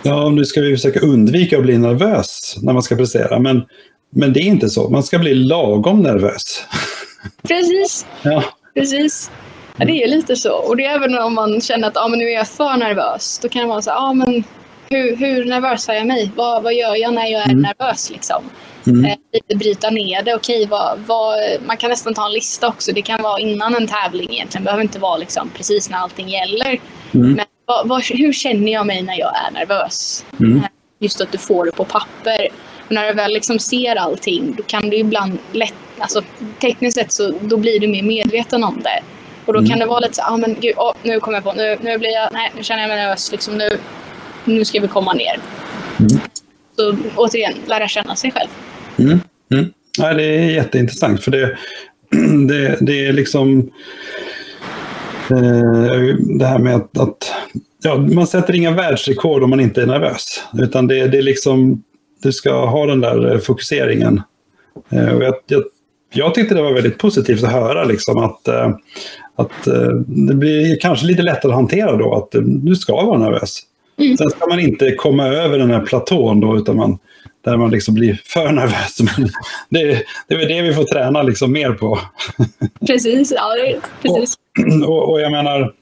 Speaker 1: ja, nu ska vi försöka undvika att bli nervös när man ska prestera. Men, men det är inte så. Man ska bli lagom nervös.
Speaker 2: Precis,
Speaker 1: Ja.
Speaker 2: precis. Ja, det är lite så. Och det är även om man känner att ah, men nu är jag för nervös. Då kan det vara så här, ah, men hur, hur nervös är jag mig? Vad, vad gör jag när jag är
Speaker 1: Mm.
Speaker 2: nervös? Liksom?
Speaker 1: Mm.
Speaker 2: Eh, lite bryta ner det. Okej, vad, vad, man kan nästan ta en lista också. Det kan vara innan en tävling egentligen. Det behöver inte vara liksom, precis när allting gäller.
Speaker 1: Mm.
Speaker 2: Men vad, vad, hur känner jag mig när jag är nervös?
Speaker 1: Mm.
Speaker 2: Eh, Just att du får det på papper. Och när du väl liksom ser allting, då kan du ibland lätt, alltså tekniskt sett så då blir du mer medveten om det. Och då
Speaker 1: Mm.
Speaker 2: kan det vara lite så ah, men gud, åh, nu kommer jag på, nu, nu blir jag, nej, nu känner jag mig nervös, liksom nu, nu ska vi komma ner.
Speaker 1: Mm.
Speaker 2: Så återigen, lära känna sig själv.
Speaker 1: Mm. Mm. Ja, det är jätteintressant för det, det, det är liksom eh, det här med att, att ja, man sätter inga världsrekord om man inte är nervös. Utan det, det är liksom, du ska ha den där eh, fokuseringen. Eh, och jag, jag, jag tyckte det var väldigt positivt att höra liksom att, eh, att eh, det blir kanske lite lättare att hantera då att eh, du ska vara nervös.
Speaker 2: Mm.
Speaker 1: Sen ska man inte komma över den här platån då, utan man, där man liksom blir för nervös. Men det, det är det vi får träna liksom mer på.
Speaker 2: Precis, ja, precis.
Speaker 1: Och, och, och jag menar,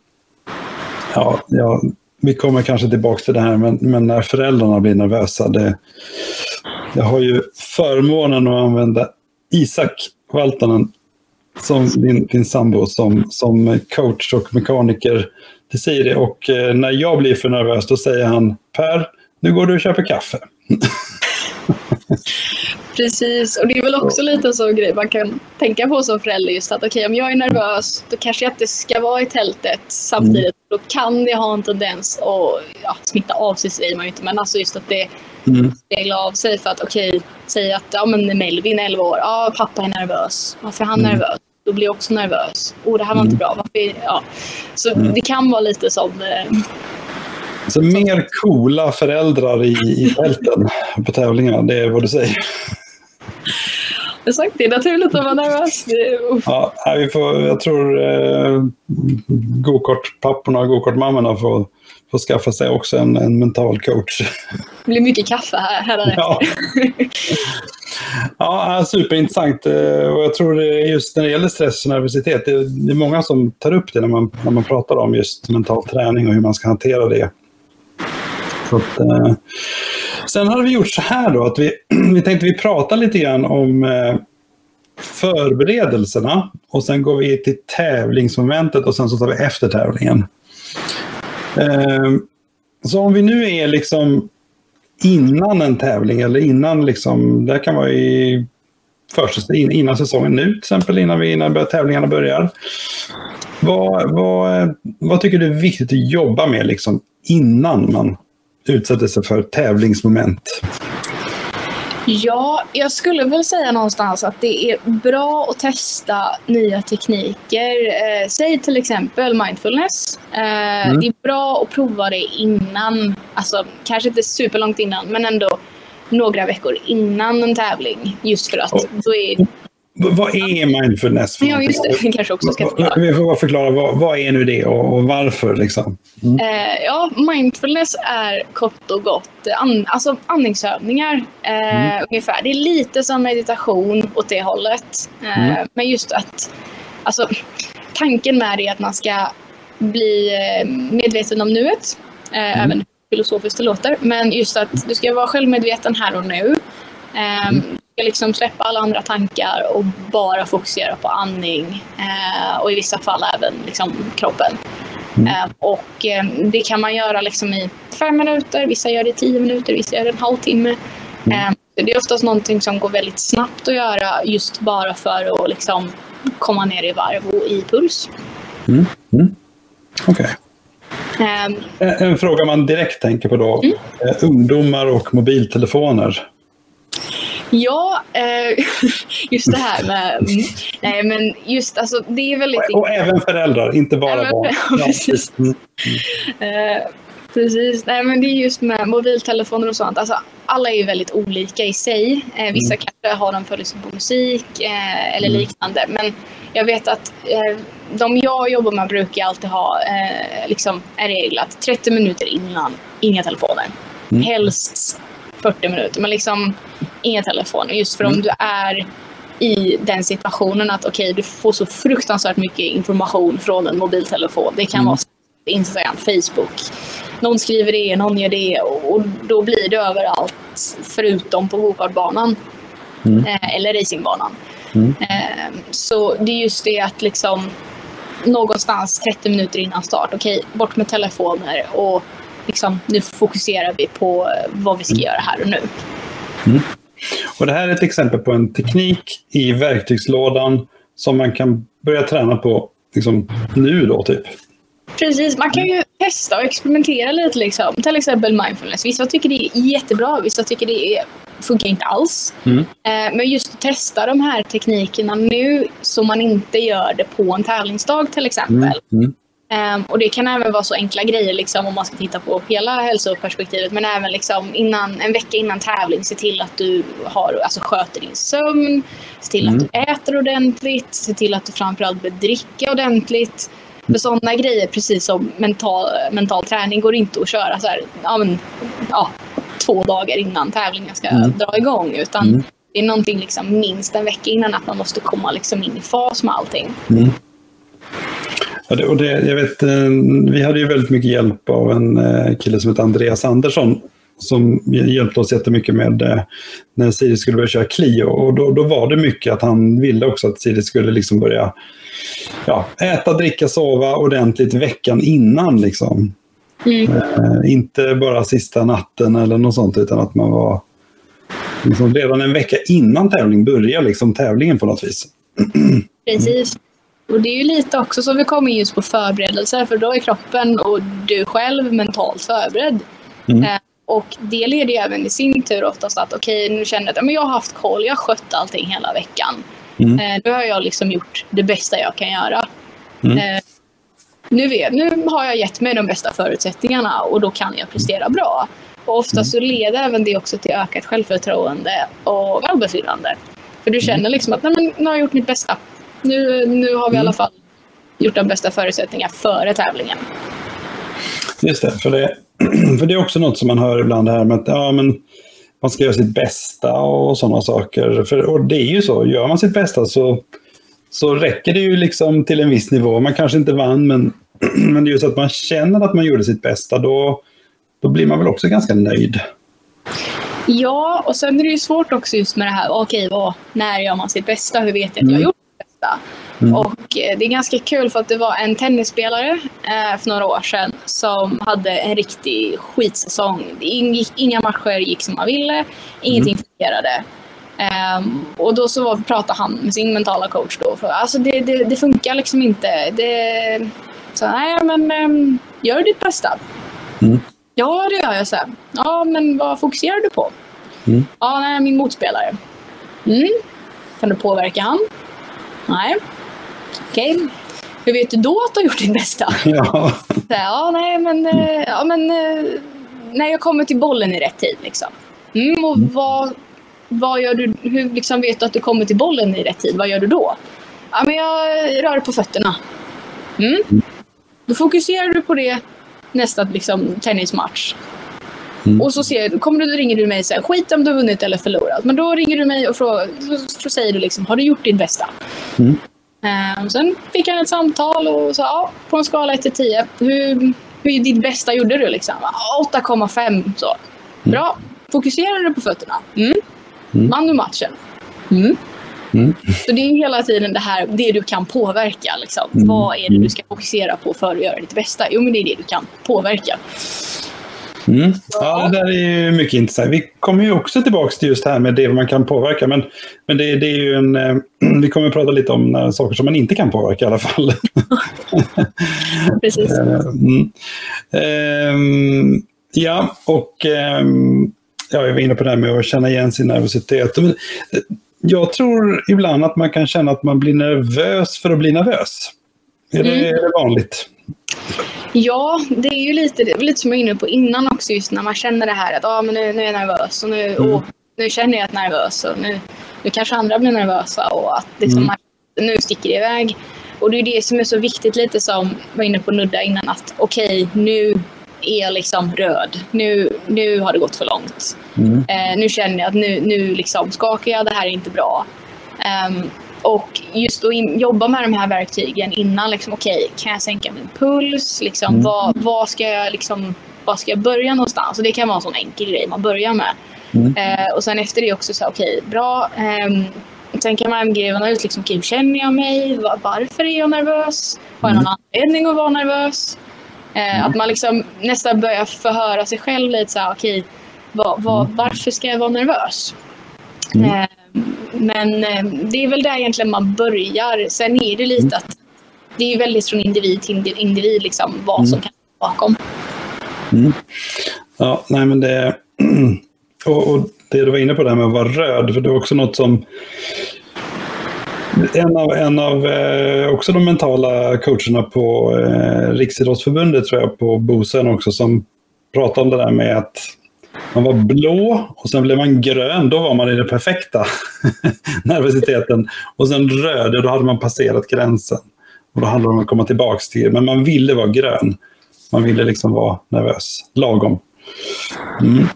Speaker 1: ja, ja, vi kommer kanske tillbaka till det här, men, men när föräldrarna blir nervösa, det, jag har ju förmånen att använda Isak Valtanen som din, din sambo som, som coach och mekaniker till Siri. Och eh, när jag blir för nervös då säger han Per, nu går du och köper kaffe.
Speaker 2: Precis, och det är väl också lite så grej man kan tänka på som förälder just att okej okay, om jag är nervös då kanske jag inte ska vara i tältet samtidigt. Mm. Då kan det ha en tendens att ja, smitta av sig säger man ju inte men alltså just att det mm. speglar av sig för att okej, okay, säg att ja, men Melvin 11 år, ja pappa är nervös. Varför är han mm. nervös? Då blir jag också nervös. Oh det här var inte mm. bra. Varför? Ja. Så mm. det kan vara lite som eh,
Speaker 1: så mer coola föräldrar i, i fälten på tävlingar, det är vad du säger.
Speaker 2: Exakt, det är naturligt att vara nervös.
Speaker 1: Ja, vi får, jag tror eh, gokart-papporna och gokart-mammorna får, får skaffa sig också en, en mental coach.
Speaker 2: Det blir mycket kaffe här, här
Speaker 1: ja. ja, superintressant. Eh, och jag tror just när det gäller stress och nervositet, det är, det är många som tar upp det när man, när man pratar om just mental träning och hur man ska hantera det. Så att, eh, sen har vi gjort så här då, att vi, vi tänkte vi prata lite grann om eh, förberedelserna och sen går vi till tävlingsmomentet och sen så tar vi efter tävlingen. Eh, så om vi nu är liksom innan en tävling eller innan liksom, det kan vara i försäsongen, innan säsongen nu till exempel, innan, vi, innan tävlingarna börjar. Vad, vad, vad tycker du är viktigt att jobba med liksom innan man utsätter sig för tävlingsmoment?
Speaker 2: Ja, jag skulle väl säga någonstans att det är bra att testa nya tekniker. Eh, säg till exempel mindfulness. Eh, mm. Det är bra att prova det innan, alltså kanske inte superlångt innan, men ändå några veckor innan en tävling. Just för att då är
Speaker 1: vad är mindfulness?
Speaker 2: För ja, just det. Vi kanske också ska
Speaker 1: förklara. Vi får förklara. Vad, vad är nu det och, och varför? Liksom?
Speaker 2: Mm. Eh, ja, mindfulness är kort och gott an, alltså andningsövningar. Eh, mm. ungefär. Det är lite som meditation åt det hållet. Eh, mm. Men just att alltså, tanken med det är att man ska bli eh, medveten om nuet. Eh, mm. Även filosofiskt det låter. Men just att du ska vara självmedveten här och nu. Ska liksom släppa alla andra tankar och bara fokusera på andning eh, och i vissa fall även liksom kroppen. Mm. Eh, och eh, det kan man göra liksom i fem minuter, vissa gör det i tio minuter, vissa gör det en halvtimme. Mm. Eh, det är oftast någonting som går väldigt snabbt att göra just bara för att liksom komma ner i varv och i puls.
Speaker 1: Mm. mm. Okej. Okay. Um, en, en, fråga man direkt tänker på då. Mm. Eh, ungdomar och mobiltelefoner.
Speaker 2: Ja, eh, just det här med... Mm, nej, men just alltså, det är väldigt...
Speaker 1: Och, och även föräldrar, inte bara även, barn.
Speaker 2: Ja, precis. Mm. Eh, precis. Nej, men det är just med mobiltelefoner och sånt. Alltså, alla är ju väldigt olika i sig. Eh, vissa mm. kanske har dem för liksom på musik eh, eller mm. liknande. Men jag vet att eh, de jag jobbar med brukar alltid ha eh, liksom en regel att 30 minuter innan, inga telefoner. Mm. Helst 40 minuter, men liksom inga telefoner. Just för om mm. du är i den situationen att okej, okay, du får så fruktansvärt mycket information från en mobiltelefon. Det kan mm. vara Instagram, Facebook. Någon skriver det, någon gör det och då blir det överallt förutom på gokartbanan. Mm. Eh, eller racingbanan. Mm. Eh, så det är just det att liksom någonstans 30 minuter innan start, okej, okay, bort med telefoner och liksom, nu fokuserar vi på eh, vad vi ska mm. göra här och nu.
Speaker 1: Mm. Och det här är ett exempel på en teknik i verktygslådan som man kan börja träna på liksom, nu då, typ.
Speaker 2: Precis, man kan ju testa och experimentera lite. Liksom. Till exempel mindfulness. Vissa tycker det är jättebra, vissa tycker det är, funkar inte alls. Mm. Eh, men just att testa de här teknikerna nu så man inte gör det på en tävlingsdag till exempel. Mm. Um, och det kan även vara så enkla grejer liksom, om man ska titta på hela hälsoperspektivet. Men även liksom, innan, en vecka innan tävling, se till att du har, alltså, sköter din sömn. Se till mm. att du äter ordentligt. Se till att du framförallt bör dricka ordentligt. För sådana grejer, precis som mental, mental träning, går inte att köra så här, ja, men, ja, två dagar innan tävlingen ska
Speaker 1: Mm.
Speaker 2: dra igång. Utan
Speaker 1: Mm.
Speaker 2: det är någonting liksom minst en vecka innan att man måste komma liksom in i fas med allting.
Speaker 1: Mm. Ja, det, och det, jag vet, eh, vi hade ju väldigt mycket hjälp av en eh, kille som heter Andreas Andersson som hjälpte oss jättemycket med eh, när Siri skulle börja köra Clio. Och då, då var det mycket att han ville också att Siri skulle liksom börja ja, äta, dricka, sova ordentligt veckan innan. Liksom.
Speaker 2: Mm.
Speaker 1: Eh, inte bara sista natten eller något sånt, utan att man var liksom redan en vecka innan tävling börjar liksom tävlingen på något vis.
Speaker 2: Precis. Och det är ju lite också så vi kommer in just på förberedelser för då är kroppen och du själv mentalt förberedd.
Speaker 1: Mm.
Speaker 2: Eh, och det leder ju även i sin tur oftast att okej, nu känner jag att men jag har haft koll, jag har skött allting hela veckan.
Speaker 1: Mm.
Speaker 2: Eh, nu har jag liksom gjort det bästa jag kan göra.
Speaker 1: Mm.
Speaker 2: Eh, nu, vet, nu har jag gett mig de bästa förutsättningarna och då kan jag prestera bra. Och ofta så leder även det också till ökat självförtroende och välbefinnande. För du känner liksom att Nej, men, nu har jag gjort mitt bästa. Nu, nu har vi i alla fall gjort de bästa förutsättningarna före tävlingen.
Speaker 1: Just det, för det, för det är också något som man hör ibland här med att ja, men man ska göra sitt bästa och sådana saker. För, och det är ju så, gör man sitt bästa så, så räcker det ju liksom till en viss nivå. Man kanske inte vann, men, men så att man känner att man gjorde sitt bästa, då, då blir man väl också ganska nöjd.
Speaker 2: Ja, och sen är det ju svårt också just med det här, okej, vad, när gör man sitt bästa? Hur vet jag att jag har
Speaker 1: Mm.
Speaker 2: gjort bästa?
Speaker 1: Mm.
Speaker 2: Och eh, det är ganska kul för att det var en tennisspelare eh, för några år sedan som hade en riktig skitsäsong. Det ingick, inga matcher gick som man ville, ingenting fungerade. Ehm, och då så var, pratade han med sin mentala coach då. För, alltså det, det, det funkar liksom inte. Det, så nej, men um, gör ditt bästa.
Speaker 1: Mm.
Speaker 2: Ja, det gör jag. Så här. Ja, men vad fokuserar du på?
Speaker 1: Mm.
Speaker 2: Ja, nej, min motspelare. Mm. Kan du påverka han? Nej. Okej. Hur vet du då att du har gjort ditt bästa?
Speaker 1: Ja.
Speaker 2: Så ja, nej, men, eh, ja, men eh, när jag kommer till bollen i rätt tid. Liksom. Mm, och vad, vad gör du? Hur liksom vet du att du kommer till bollen i rätt tid? Vad gör du då? Ja, men jag rör på fötterna. Mm. Då fokuserar du på det nästa liksom, tennismatch.
Speaker 1: Mm.
Speaker 2: Och så ser, kommer du, ringer du mig och säger skit om du har vunnit eller förlorat. Men då ringer du mig och frågar, så, säger du liksom, har du gjort ditt bästa?
Speaker 1: Mm.
Speaker 2: Eh, sen fick han ett samtal och sa, ja, på en skala 1 till 10, hur, hur ditt bästa gjorde du? Liksom? Ja, 8,5 så. Bra. Fokuserar du på fötterna? Mm.
Speaker 1: Mm.
Speaker 2: Vann du matchen? Mm.
Speaker 1: Mm.
Speaker 2: Så det är hela tiden det här, det du kan påverka. Liksom.
Speaker 1: Mm.
Speaker 2: Vad är det du ska fokusera på för att göra ditt bästa? Jo, men det är det du kan påverka.
Speaker 1: Mm. Ja, det där är ju mycket intressant. Vi kommer ju också tillbaka till just det här med det man kan påverka. Men, men det, det är ju en... eh, Vi kommer att prata lite om eh, saker som man inte kan påverka i alla fall.
Speaker 2: Precis.
Speaker 1: Eh, Mm. Ehm, ja, och ehm, ja, jag var inne på det här med att känna igen sin nervositet. Men, eh, jag tror ibland att man kan känna att man blir nervös för att bli nervös. Är, det,
Speaker 2: Mm.
Speaker 1: är det vanligt?
Speaker 2: Ja, det är ju lite, det är lite som jag var inne på innan också, just när man känner det här att ah, men nu, nu är jag nervös och nu,
Speaker 1: Mm.
Speaker 2: åh, nu känner jag att jag är nervös och nu, nu kanske andra blir nervösa och att liksom,
Speaker 1: Mm.
Speaker 2: man, nu sticker det iväg. Och det är det som är så viktigt, lite som jag var inne på Nudda innan, att okej, nu är jag liksom röd. Nu, nu har det gått för långt.
Speaker 1: Mm.
Speaker 2: Eh, nu känner jag att nu, nu liksom skakar jag, det här är inte bra. Ehm, och just att in, jobba med de här verktygen innan, liksom, okej, kan jag sänka min puls? Liksom,
Speaker 1: Mm.
Speaker 2: vad, vad, ska jag, liksom, vad ska jag börja någonstans? Och det kan vara en sån enkel grej man börjar med.
Speaker 1: Mm.
Speaker 2: Eh, och sen efter det också så okej, bra. ehm, sen kan man gräva ut, liksom, okej, hur känner jag mig? Va- varför är jag nervös? Har jag någon anledning att vara nervös? Eh, Att man liksom nästan börjar förhöra sig själv lite så här, okej, vad, vad, varför ska jag vara nervös?
Speaker 1: Mm.
Speaker 2: Eh, men eh, det är väl där egentligen man börjar. Sen är det lite att det är väldigt från individ till indi- individ liksom, vad som kan vara bakom.
Speaker 1: Mm. Ja, nej men det... Och, och det du var inne på där med att vara röd, för det var också något som... En av, en av eh, också de mentala coacherna på eh, Riksidrottsförbundet, tror jag, på Bosön också, som pratade om det där med att man var blå och sen blev man grön, då var man i den perfekta nervositeten. Och sen röd, då hade man passerat gränsen. Och då handlade det om att komma tillbaka till men man ville vara grön. Man ville liksom vara nervös, lagom. Mm.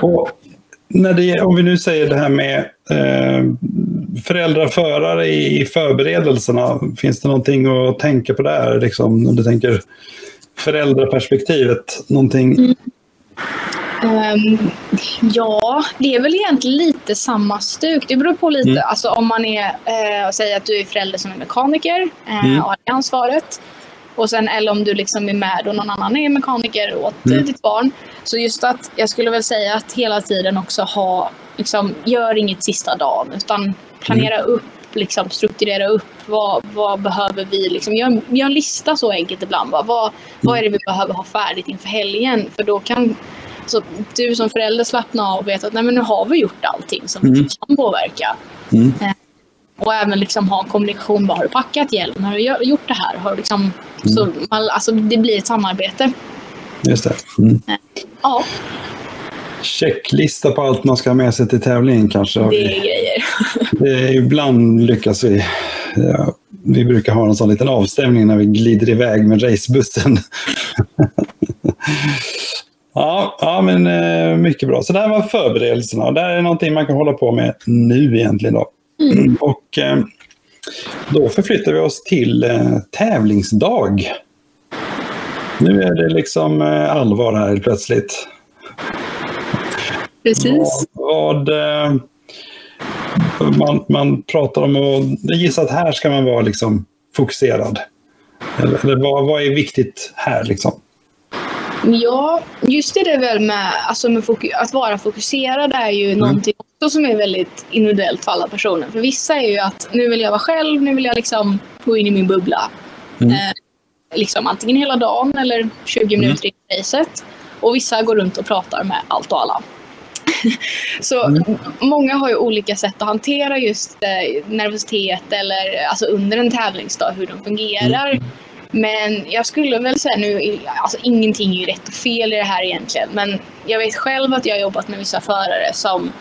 Speaker 1: Och när det, om vi nu säger det här med eh, föräldraförare i förberedelserna, finns det någonting att tänka på där? Liksom, om du tänker föräldraperspektivet, någonting? Mm.
Speaker 2: Um, ja, det är väl egentligen lite samma stuk. Det beror på lite. Mm. Alltså om man är, eh, säger att du är förälder som är mekaniker eh, mm. och har det ansvaret. Och sen, eller om du liksom är med och någon annan är mekaniker åt mm. ditt barn. Så just att jag skulle väl säga att hela tiden också ha, liksom, gör inget sista dagen utan planera mm. upp, liksom, strukturera upp vad, vad behöver vi, liksom, gör, gör en lista så enkelt ibland. Bara. Vad, vad är det vi behöver ha färdigt inför helgen? För då kan så du som förälder slappna av och vet att nej, men nu har vi gjort allting som mm. vi kan påverka. Mm. Eh, och även liksom ha en kommunikation. Bara, har du packat hjälm? Har du gjort det här? Har liksom, mm. så alltså, det blir ett samarbete.
Speaker 1: Just det. Mm.
Speaker 2: Eh, ja.
Speaker 1: Checklista på allt man ska ha med sig till tävlingen kanske.
Speaker 2: Det är grejer.
Speaker 1: Det, ibland lyckas vi. Ja, vi brukar ha en sån liten avstämning när vi glider iväg med racebussen. Ja, ja men eh, mycket bra. Så det här var förberedelserna. Det här är någonting man kan hålla på med nu egentligen. Då. Mm. Och eh, då förflyttar vi oss till eh, tävlingsdag. Nu är det liksom allvar här plötsligt.
Speaker 2: Precis.
Speaker 1: Vad, vad eh, man, man pratar om och jag gissar att här ska man vara liksom fokuserad. Eller, eller vad, vad är viktigt här liksom?
Speaker 2: Ja, just det där väl med, alltså med att vara fokuserad är ju mm. någonting också som är väldigt individuellt för alla personer. För vissa är ju att nu vill jag vara själv, nu vill jag liksom gå in i min bubbla. Mm. Eh, liksom antingen hela dagen eller 20 mm. minuter i racet. Och vissa går runt och pratar med allt och alla. Så mm. många har ju olika sätt att hantera just eh, nervositet eller alltså under en tävlingsdag, hur de fungerar. Mm. Men jag skulle väl säga nu, alltså ingenting är ju rätt och fel i det här egentligen. Men jag vet själv att jag har jobbat med vissa förare som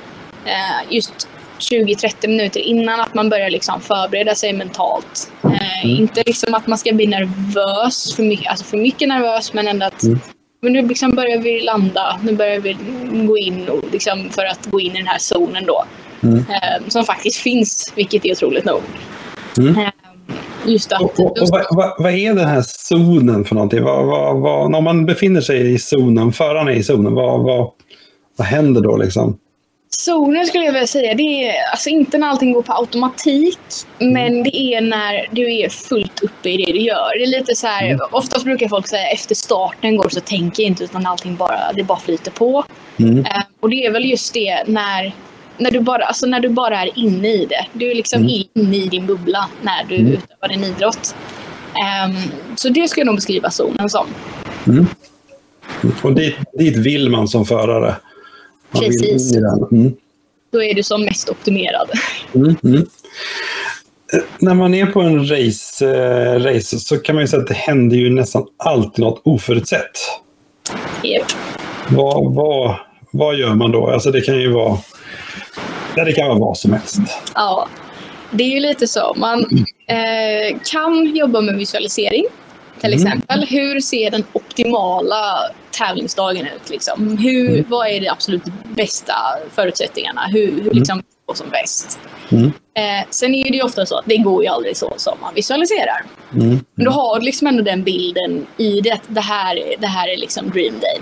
Speaker 2: eh, just 20-30 minuter innan att man börjar liksom förbereda sig mentalt. Eh, mm. Inte liksom att man ska bli nervös, för mycket, alltså för mycket nervös, men ändå att mm. Men nu liksom börjar vi landa, nu börjar vi gå in och liksom för att gå in i den här zonen då. Mm. Eh, som faktiskt finns, vilket är otroligt nog. Mm. Eh,
Speaker 1: Just att, och, och, och vad, vad, vad, är den här zonen för någonting? Vad, vad, vad, när man befinner sig i zonen, föraren är i zonen, vad, vad, vad händer då liksom?
Speaker 2: Zonen skulle jag vilja säga, det är alltså inte när allting går på automatik, mm. men det är när du är fullt uppe i det du gör. Det är lite så här, mm. oftast brukar folk säga efter starten går så tänker jag inte utan allting bara, det bara flyter på. Mm. Uh, och det är väl just det när när du, bara, alltså när du bara är inne i det. Du är liksom mm. inne i din bubbla när du mm. utövar en idrott. Um, så det skulle jag nog beskriva zonen som. Mm.
Speaker 1: Och dit, dit vill man som förare?
Speaker 2: Precis. Mm. Då är du som mest optimerad.
Speaker 1: Mm, mm. När man är på en race, eh, race så kan man ju säga att det händer ju nästan alltid något oförutsett.
Speaker 2: Yep.
Speaker 1: Vad, vad, vad gör man då? Alltså det kan ju vara Ja, det kan vara vad som helst.
Speaker 2: Ja, det är ju lite så. Man eh, kan jobba med visualisering. Till mm. exempel, hur ser den optimala tävlingsdagen ut? Liksom? Hur, mm. Vad är de absolut bästa förutsättningarna? Hur, hur mm. liksom, går som bäst? Mm. Eh, sen är det ju ofta så att det går ju aldrig så som man visualiserar. Mm. Men du har liksom ändå den bilden i det. Det här, det här är liksom dream day.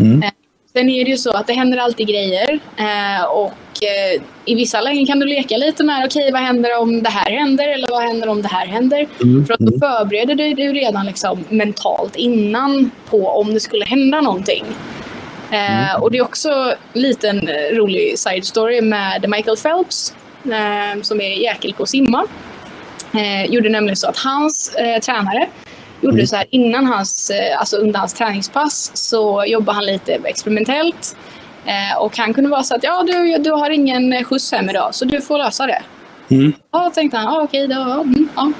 Speaker 2: Mm. Eh, Sen är det ju så att det händer alltid grejer eh, och eh, i vissa lägen kan du leka lite med okej okay, vad händer om det här händer eller vad händer om det här händer? Mm. För att då mm. förbereder du dig redan liksom mentalt innan på om det skulle hända någonting. Eh, mm. Och det är också en liten rolig side story med Michael Phelps eh, som är jäkel på att simma. Eh, gjorde nämligen så att hans tränare gjorde mm. så här innan hans, eh, alltså under hans träningspass så jobbade han lite experimentellt. Eh, och han kunde vara så att ja, du, du har ingen skjuts hem idag så du får lösa det. Mm. Ja, tänkte han. Ja, okej, då, mm, ja.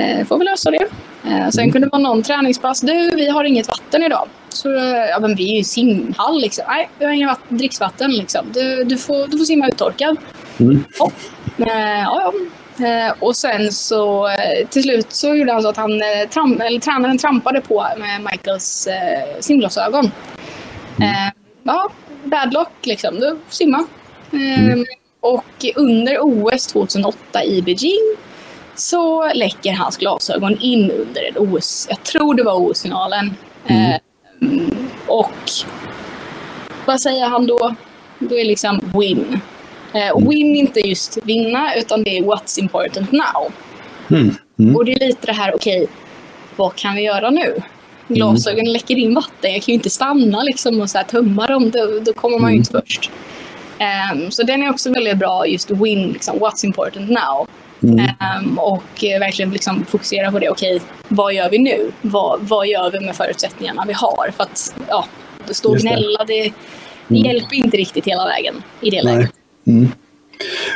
Speaker 2: Eh, får vi lösa det. Eh, sen mm. kunde det vara någon träningspass. Du, vi har inget vatten idag. Så, ja, men vi är ju simhall liksom. Nej, vi har inget dricksvatten liksom. Du, du, får, du får simma uttorkad. Mm. Ja. Eh, ja, Eh, och sen så eh, till slut så gjorde han så att han, eh, tram, eller tränaren trampade på med Michaels eh, simglasögon. Mm. Eh, ja, bad luck liksom. Du simma. Mm. Och under OS 2008 i Beijing så läcker hans glasögon in under en OS, jag tror det var OS-finalen. Mm. Eh, och vad säger han då? Då är liksom win. Eh, win inte just vinna, utan det är what's important now. Mm. Mm. Och det är lite det här, okej, okay, vad kan vi göra nu? Glasögonen läcker in vatten, jag kan ju inte stanna liksom och så här tömma dem, då, då kommer man ju inte mm. först. Um, så den är också väldigt bra, just win, liksom, what's important now. Mm. Um, och verkligen liksom fokusera på det. Okej, okay, vad gör vi nu? Vad, vad gör vi med förutsättningarna vi har? För att ja, stå och gnälla, det, det mm. hjälper inte riktigt hela vägen i det läget. Mm.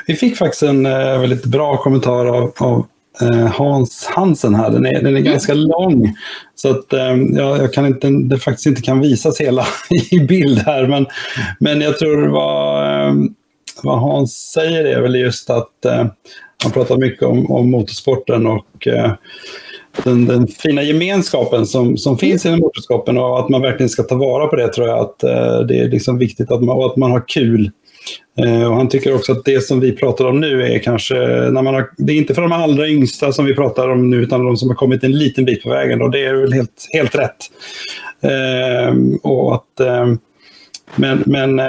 Speaker 1: Vi fick faktiskt en uh, väldigt bra kommentar av, av uh, Hans Hansen här. Den är, den är mm. ganska lång. Så att um, jag, jag, kan inte, det faktiskt inte kan visas hela i bild här. Men, men jag tror vad, um, vad Hans säger är väl just att uh, han pratar mycket om, om motorsporten och uh, den, den, fina gemenskapen som, som finns inom motorsporten och att man verkligen ska ta vara på det tror jag att det är liksom viktigt att man, att man har kul. Eh, och han tycker också att det som vi pratar om nu är kanske, när man har, det är inte för de allra yngsta som vi pratar om nu utan de som har kommit en liten bit på vägen och det är väl helt, helt rätt. Eh, och att eh, men, men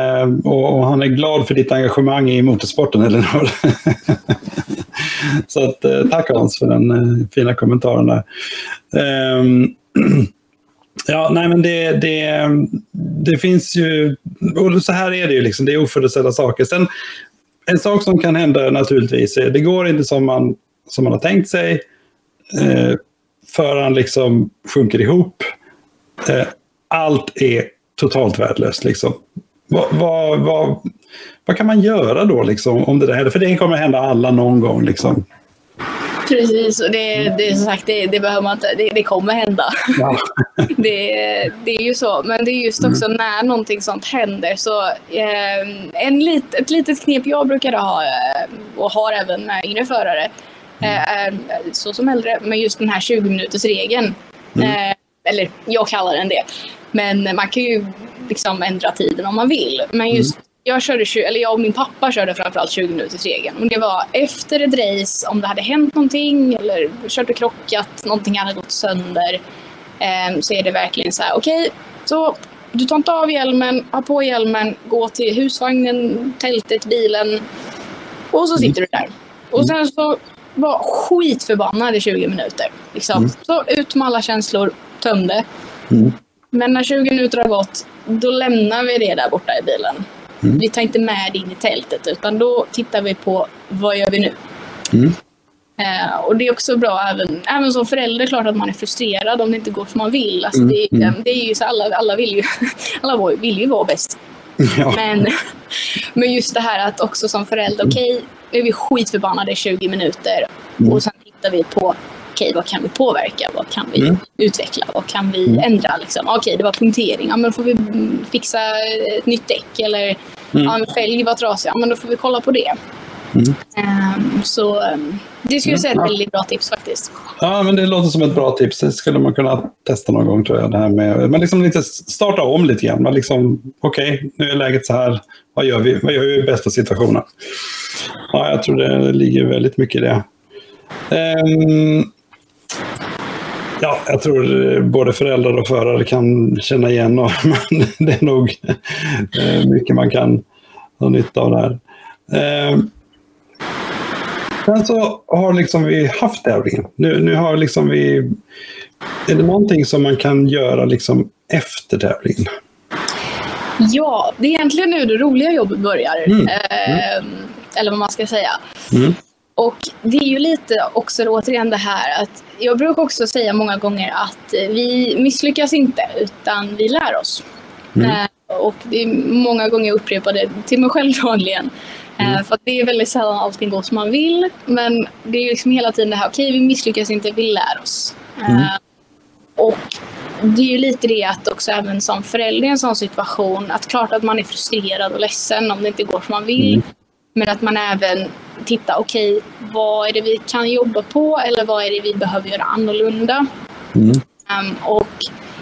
Speaker 1: och, och, han är glad för ditt engagemang i motorsporten, Elinor. Så att, eh, tack Hans för den eh, fina kommentaren där. Um, ja, nej men det, det, det finns ju, och så här är det ju, liksom, det är oförutsedda saker. Sen, en sak som kan hända naturligtvis är, det går inte som man, som man har tänkt sig. Eh, föraren liksom sjunker ihop. Eh, allt är totalt värdelöst. Liksom. Vad, vad, vad, vad kan man göra då liksom, om det där händer? För det kommer hända alla någon gång. Liksom.
Speaker 2: Precis, och det, det, som sagt, det, det behöver man inte, det, det kommer hända. Ja. det, det är ju så, men det är just också mm. när någonting sånt händer. Så, eh, en lit, ett litet knep jag brukar ha eh, och har även med yngre förare, eh, mm. så som äldre, med just den här 20 minuters regeln. Mm. Eh, eller jag kallar den det. Men man kan ju liksom ändra tiden om man vill. Men just mm jag körde, eller jag och min pappa körde framförallt 20 minuters regeln. Och det var efter ett race, om det hade hänt någonting eller kört och krockat, någonting hade gått sönder. Eh, så är det verkligen så här, okej, okay, så du tar inte av hjälmen, ha på hjälmen, gå till husvagnen, tältet, bilen och så sitter du där. Och sen så var skitförbannad i 20 minuter. Liksom. Mm. Så ut med alla känslor, tömde. Mm. Men när 20 minuter har gått, då lämnar vi det där borta i bilen. Mm. Vi tar inte med det in i tältet utan då tittar vi på vad gör vi nu? Mm. Eh, och det är också bra även, även som förälder, klart att man är frustrerad om det inte går som man vill. Alltså, mm. det, mm. det, är ju så alla, alla, vill ju, alla vill ju vara bäst. Ja. Men, men just det här att också som förälder, okej, okay, nu är vi skitförbannade i 20 minuter mm. och sen tittar vi på okej, vad kan vi påverka? Vad kan vi mm. utveckla? Vad kan vi mm. ändra? Liksom? Okej, det var punktering. Ja, men får vi fixa ett nytt däck? Eller mm. ja, en fälg var trasig. Ja, men då får vi kolla på det. Um, så um, det skulle jag säga är ett väldigt bra tips faktiskt.
Speaker 1: Ja, men det låter som ett bra tips. Det skulle man kunna testa någon gång tror jag. Det här med, men liksom lite starta om lite grann. liksom, Okej, okay, nu är läget så här. Vad gör vi? Vad gör vi i bästa situationen? Ja, jag tror det ligger väldigt mycket i det. Um, Ja, jag tror både föräldrar och förare kan känna igen och det är nog eh, mycket man kan ha nytta av det här. Eh, sen så har liksom vi haft tävlingen. Nu, nu har liksom vi... Är det någonting som man kan göra liksom efter tävlingen?
Speaker 2: Ja, det är egentligen nu det roliga jobbet börjar. Mm. Eh, eller vad man ska säga. Mm. Och det är ju lite också återigen det här att jag brukar också säga många gånger att vi misslyckas inte utan vi lär oss. Mm. Eh, och det är många gånger jag upprepar det till mig själv vanligen. Eh, mm. För det är väldigt sällan allting går som man vill. Men det är liksom hela tiden det här, okej okay, vi misslyckas inte, vi lär oss. Eh, mm. och det är ju lite det att också även som förälder i en sån situation, att klart att man är frustrerad och ledsen om det inte går som man vill. Mm. Men att man även tittar, okej, okay, vad är det vi kan jobba på eller vad är det vi behöver göra annorlunda? Mm. Um, och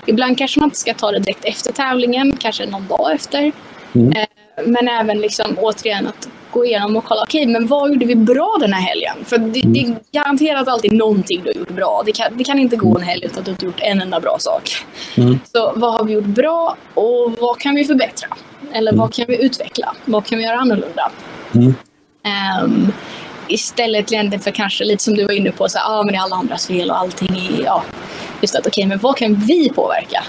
Speaker 2: ibland kanske man inte ska ta det direkt efter tävlingen, kanske någon dag efter. Mm. Eh, men även liksom återigen att gå igenom och kolla, okej, okay, men vad gjorde vi bra den här helgen? För det, mm. det är garanterat alltid någonting du har gjort bra. Det kan, det kan inte gå en helg utan att du inte gjort en enda bra sak. Mm. Så vad har vi gjort bra och vad kan vi förbättra? Eller vad kan vi utveckla? Vad kan vi göra annorlunda? Um, istället för kanske lite som du var inne på, så ah, men det är alla andras fel och allting är, ja, just att okej, okay, men vad kan vi påverka?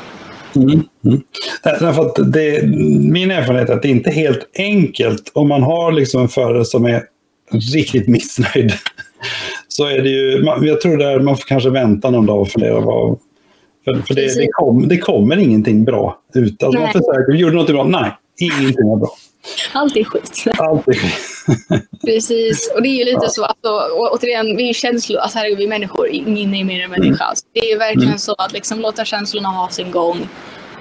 Speaker 1: Mm, mm. Därför att det, min erfarenhet är att det inte är helt enkelt om man har liksom en förare som är riktigt missnöjd. Så är det ju, jag tror där man får kanske vänta någon dag och fundera vad, för, för det, det, kom, det kommer ingenting bra ut. Alltså man försöker, gjorde något bra? Nej, ingenting var bra.
Speaker 2: Allt är skit.
Speaker 1: Allt är skit.
Speaker 2: Precis, och det är ju lite ja. så, alltså, återigen, vi är känslor, alltså herregud, vi är människor, ingen är mer än människa. Mm. det är verkligen mm. så att liksom låta känslorna ha sin gång.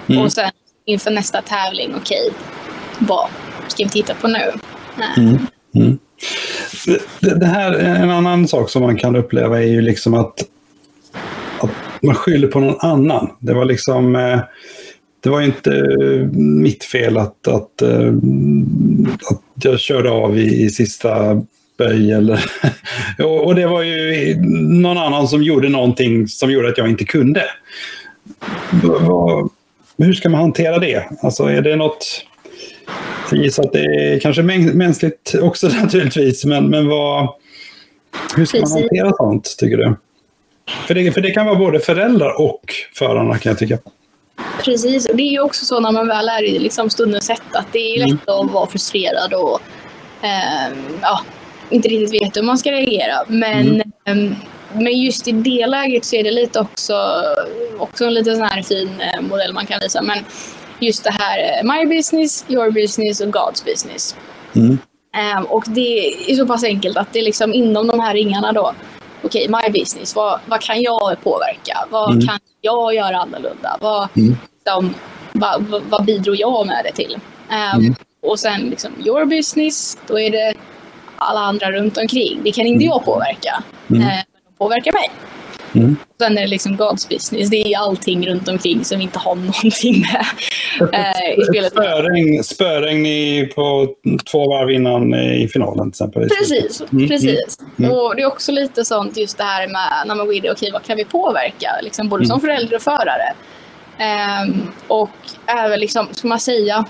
Speaker 2: Mm. Och sen inför nästa tävling, okej, okay, vad ska vi titta på nu?
Speaker 1: Mm. mm. Det, det, här, en annan sak som man kan uppleva är ju liksom att, att man skyller på någon annan. Det var liksom... Eh, det var inte mitt fel att, att, eh, att jag körde av i, i sista böj. Eller och det var ju någon annan som gjorde någonting som gjorde att jag inte kunde. Hur ska man hantera det? Alltså är det något... Jag gissar att det är kanske mänskligt också naturligtvis, men, men vad, hur ska man hantera sånt tycker du? För det, för det kan vara både föräldrar och förarna kan jag tycka.
Speaker 2: Precis, och det är ju också så när man väl är i liksom stundens hetta att det är lätt mm. att vara frustrerad och eh, ja, inte riktigt vet hur man ska reagera. Men, mm. eh, men just i det läget så är det lite också, också en lite sån här fin eh, modell man kan visa. Men just det här eh, my business, your business och God's business. Mm. Um, och det är så pass enkelt att det är liksom inom de här ringarna då okej, okay, my business, vad, vad kan jag påverka? Vad mm. kan jag göra annorlunda? Vad, mm. liksom, vad, vad, bidrog jag med det till? Um, mm. Och sen liksom, your business, då är det alla andra runt omkring. Det kan inte mm. jag påverka, mm. uh, men de påverkar mig. Mm. Sen är det liksom God's business. Det är allting runt omkring som vi inte har någonting med
Speaker 1: eh, i spelet. Spöregn, spöregn i, på två varv innan i finalen till exempel.
Speaker 2: Precis. Mm. precis. Mm. Och det är också lite sånt just det här med när man går in okej okay, vad kan vi påverka? Liksom, både som mm. förälder och förare. Um, och även liksom, ska man säga,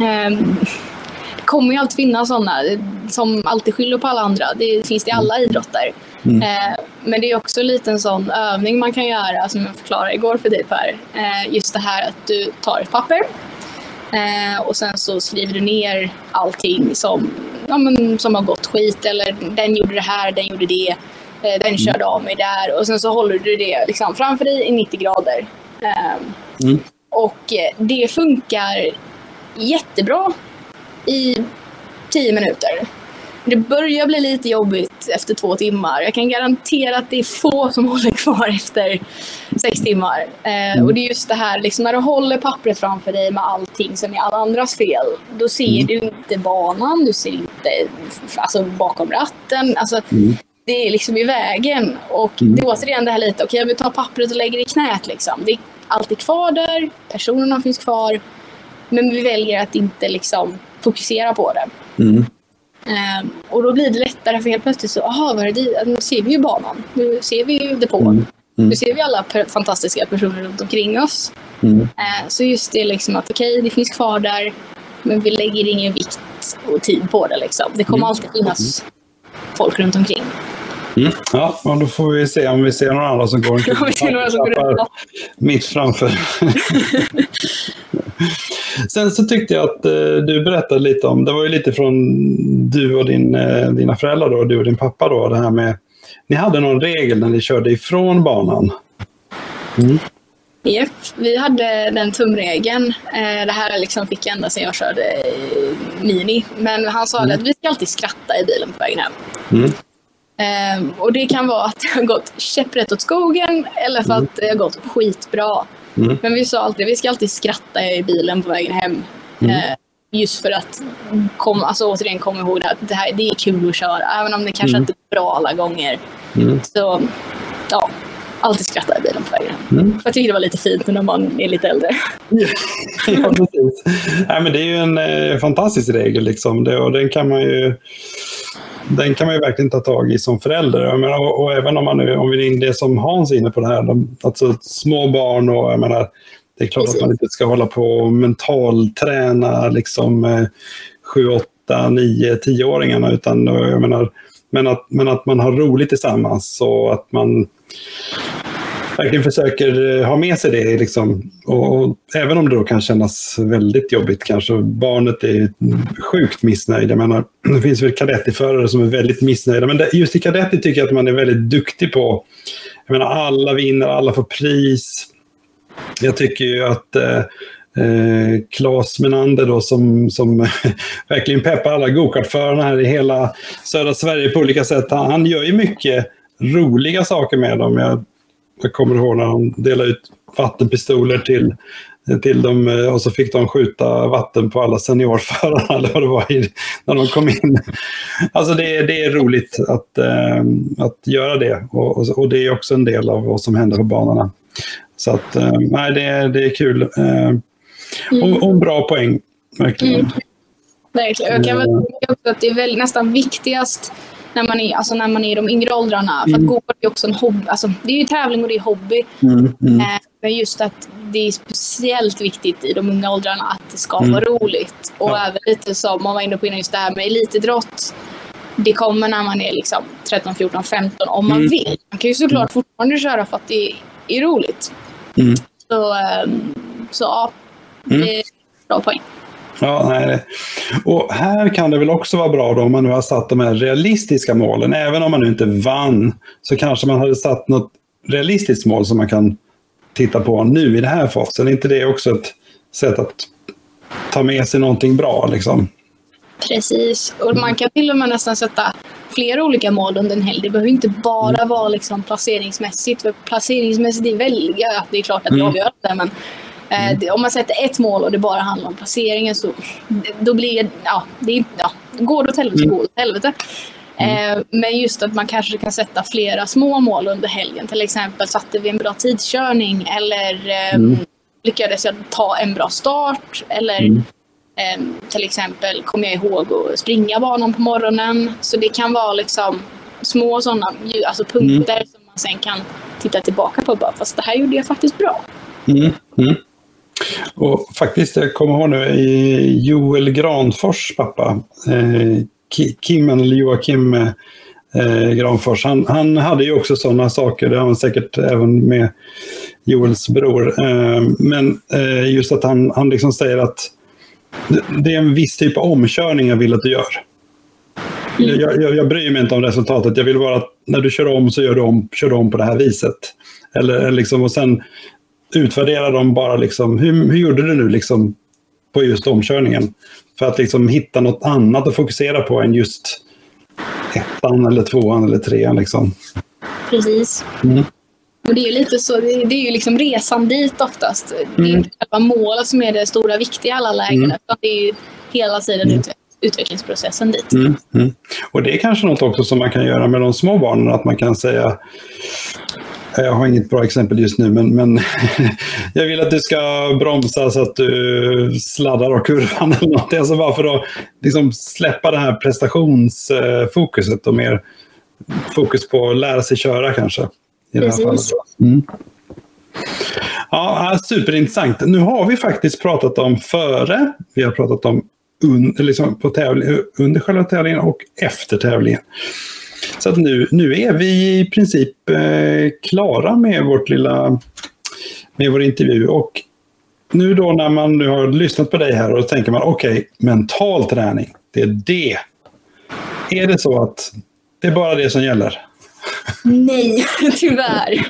Speaker 2: um, det kommer ju alltid finnas sådana som alltid skyller på alla andra. Det finns det i alla idrotter. Mm. Eh, men det är också en liten sån övning man kan göra som jag förklarade igår för dig Per. Eh, just det här att du tar ett papper eh, och sen så skriver du ner allting som, ja, men, som har gått skit eller den gjorde det här, den gjorde det, den mm. körde av mig där och sen så håller du det liksom framför dig i 90 grader. Mm. Och det funkar jättebra i 10 minuter. Det börjar bli lite jobbigt efter två timmar. Jag kan garantera att det är få som håller kvar efter sex timmar. Eh, mm. och det är just det här, liksom, när du håller pappret framför dig med allting som är alla andras fel, då ser mm. du inte banan, du ser inte alltså, bakom ratten. Alltså, mm. Det är liksom i vägen. Och mm. det är återigen det här lite, okej okay, jag vill ta pappret och lägger det i knät. Liksom. Det är alltid kvar där, personerna finns kvar. Men vi väljer att inte liksom, fokusera på det. Mm. Um, och då blir det lättare för helt plötsligt så, aha, vad är det? Nu ser vi ju banan. Nu ser vi ju depån. Mm. Mm. Nu ser vi alla fantastiska personer runt omkring oss. Mm. Uh, så just det liksom att okej, okay, det finns kvar där. Men vi lägger ingen vikt och tid på det. Liksom. Det kommer mm. alltid finnas folk runt omkring.
Speaker 1: Mm. Ja, och då får vi se om vi ser några andra som går omkring. mitt framför. Sen så tyckte jag att eh, du berättade lite om, det var ju lite från du och din, eh, dina föräldrar då, du och din pappa då, det här med, ni hade någon regel när ni körde ifrån banan.
Speaker 2: Mm. Yep. Vi hade den tumregeln. Eh, det här liksom fick jag ända sedan jag körde Mini. Men han sa mm. att vi ska alltid skratta i bilen på vägen hem. Mm. Um, och det kan vara att det har gått käpprätt åt skogen eller för mm. att det har gått skitbra. Mm. Men vi sa alltid vi ska alltid skratta i bilen på vägen hem. Mm. Uh, just för att kom, alltså, återigen komma ihåg att det, här, det är kul att köra. Även om det kanske mm. inte är bra alla gånger. Mm. Så ja, alltid skratta i bilen på vägen. Mm. Jag tycker det var lite fint när man är lite äldre.
Speaker 1: ja, precis. Nej, men det är ju en eh, fantastisk regel liksom. Det, och den kan man ju den kan man ju verkligen ta tag i som förälder. Menar, och, och, även om man nu, om vi är det som Hans är inne på det här, de, alltså små barn och jag menar, det är klart Precis. att man inte ska hålla på och mentalträna liksom eh, 7, 8, 9, 10-åringarna, utan jag menar, men att, men att man har roligt tillsammans och att man verkligen försöker eh, ha med sig det. Liksom. Och, och, även om det då kan kännas väldigt jobbigt kanske. Barnet är sjukt missnöjd. Jag menar, det finns väl kadettiförare som är väldigt missnöjda. Men just i kadetti tycker jag att man är väldigt duktig på. Jag menar, alla vinner, alla får pris. Jag tycker ju att eh, eh, Claes Menander då som, som verkligen peppar alla gokartförarna här i hela södra Sverige på olika sätt. Han, han gör ju mycket roliga saker med dem. Jag jag kommer ihåg när de delade ut vattenpistoler till, till dem eh, och så fick de skjuta vatten på alla seniorförarna eller vad det var när de kom in. Alltså det, det är roligt att, äh, att göra det och, och, det är också en del av vad som händer på banorna. Så att, äh, nej, det, det är kul. Och, och, en bra poäng, verkligen. Mm.
Speaker 2: Verkligen. Jag kan väl säga också att det är väl nästan viktigast när man är, alltså när man är i de yngre åldrarna. För att mm. gå är också en hobby. Alltså, det är ju tävling och det är hobby. Mm. Mm. Eh, men just att det är speciellt viktigt i de unga åldrarna att det ska mm. vara roligt. Och ja. även lite som man var inne på innan, just det här med elitidrott. Det kommer när man är liksom 13, 14, 15 om man mm. vill. Man kan ju såklart mm. fortfarande köra för att det är roligt. Så, ehm, så ja, det är bra poäng.
Speaker 1: Ja, nej. Och här kan det väl också vara bra då om man nu har satt de här realistiska målen. Även om man nu inte vann så kanske man hade satt något realistiskt mål som man kan titta på nu i den här fasen. Är inte det också ett sätt att ta med sig någonting bra? Liksom?
Speaker 2: Precis, och man kan till och med nästan sätta flera olika mål under en helg. Det behöver inte bara mm. vara liksom placeringsmässigt. För placeringsmässigt är väldigt, ja, det är klart att det mm. avgör det, Eh, mm. Om man sätter ett mål och det bara handlar om placeringen så då blir ja, det, ja, går det åt helvete går det åt helvete. Mm. Eh, men just att man kanske kan sätta flera små mål under helgen. Till exempel satte vi en bra tidskörning eller ehm, mm. lyckades jag ta en bra start. Eller mm. Ehm, till exempel kom jag ihåg att springa banan på morgonen. Så det kan vara liksom små sådana alltså punkter mm. som man sen kan titta tillbaka på. Bara, Fast det här gjorde jag faktiskt bra. Mm. Mm.
Speaker 1: Och faktiskt, jag kommer ihåg nu Joel Granfors pappa, eh, Kim eller Joakim eh, Granfors, han, han hade ju också sådana saker, det har han säkert även med Joels bror. Eh, men eh, just att han, han liksom säger att det är en viss typ av omkörning jag vill att du gör. Jag, jag, jag bryr mig inte om resultatet. Jag vill bara att när du kör om så gör du om, kör du om på det här viset. Eller, liksom, och sen utvärdera dem bara liksom, hur, hur gjorde du nu liksom på just omkörningen? För att liksom hitta något annat att fokusera på än just ettan eller tvåan eller trean liksom.
Speaker 2: Precis. Mm. Och det är ju lite så, det är ju liksom resan dit oftast. Mm. Det är mm. inte själva målet som är det stora viktiga i alla lägen, mm. utan det är ju hela tiden mm. utvecklingsprocessen dit. Mm.
Speaker 1: Mm. Och det är kanske något också som man kan göra med de små barnen, att man kan säga jag har inget bra exempel just nu, men, men jag vill att du ska bromsa så att du sladdar av kurvan eller något. Alltså bara för att liksom släppa det här prestationsfokuset och mer fokus på att lära sig köra kanske. I det här fallet. Mm. Ja, superintressant. Nu har vi faktiskt pratat om före, vi har pratat om un, liksom på tävling, under själva tävlingen och efter tävlingen. Så att nu, nu är vi i princip eh, klara med vårt lilla med vår intervju. Och nu då när man nu har lyssnat på dig här och tänker man okej, okay, mental träning, det är det. Är det så att det är bara det som gäller?
Speaker 2: Nej, tyvärr.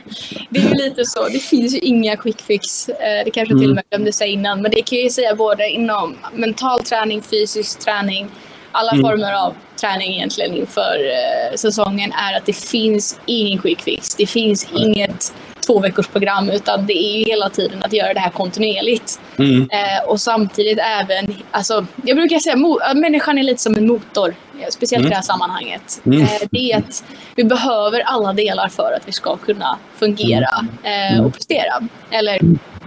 Speaker 2: Det är lite så. Det finns ju inga quick fix. Eh, det kanske till och med mm. glömde säga innan. Men det kan jag ju säga både inom mental träning, fysisk träning, alla mm. former av träning egentligen inför eh, säsongen är att det finns ingen quick fix. Det finns mm. inget två veckors program utan det är ju hela tiden att göra det här kontinuerligt. Mm. Eh, och samtidigt även, alltså, jag brukar säga att människan är lite som en motor, eh, speciellt mm. i det här sammanhanget. Mm. Eh, det är att vi behöver alla delar för att vi ska kunna fungera mm. eh, och prestera. Eller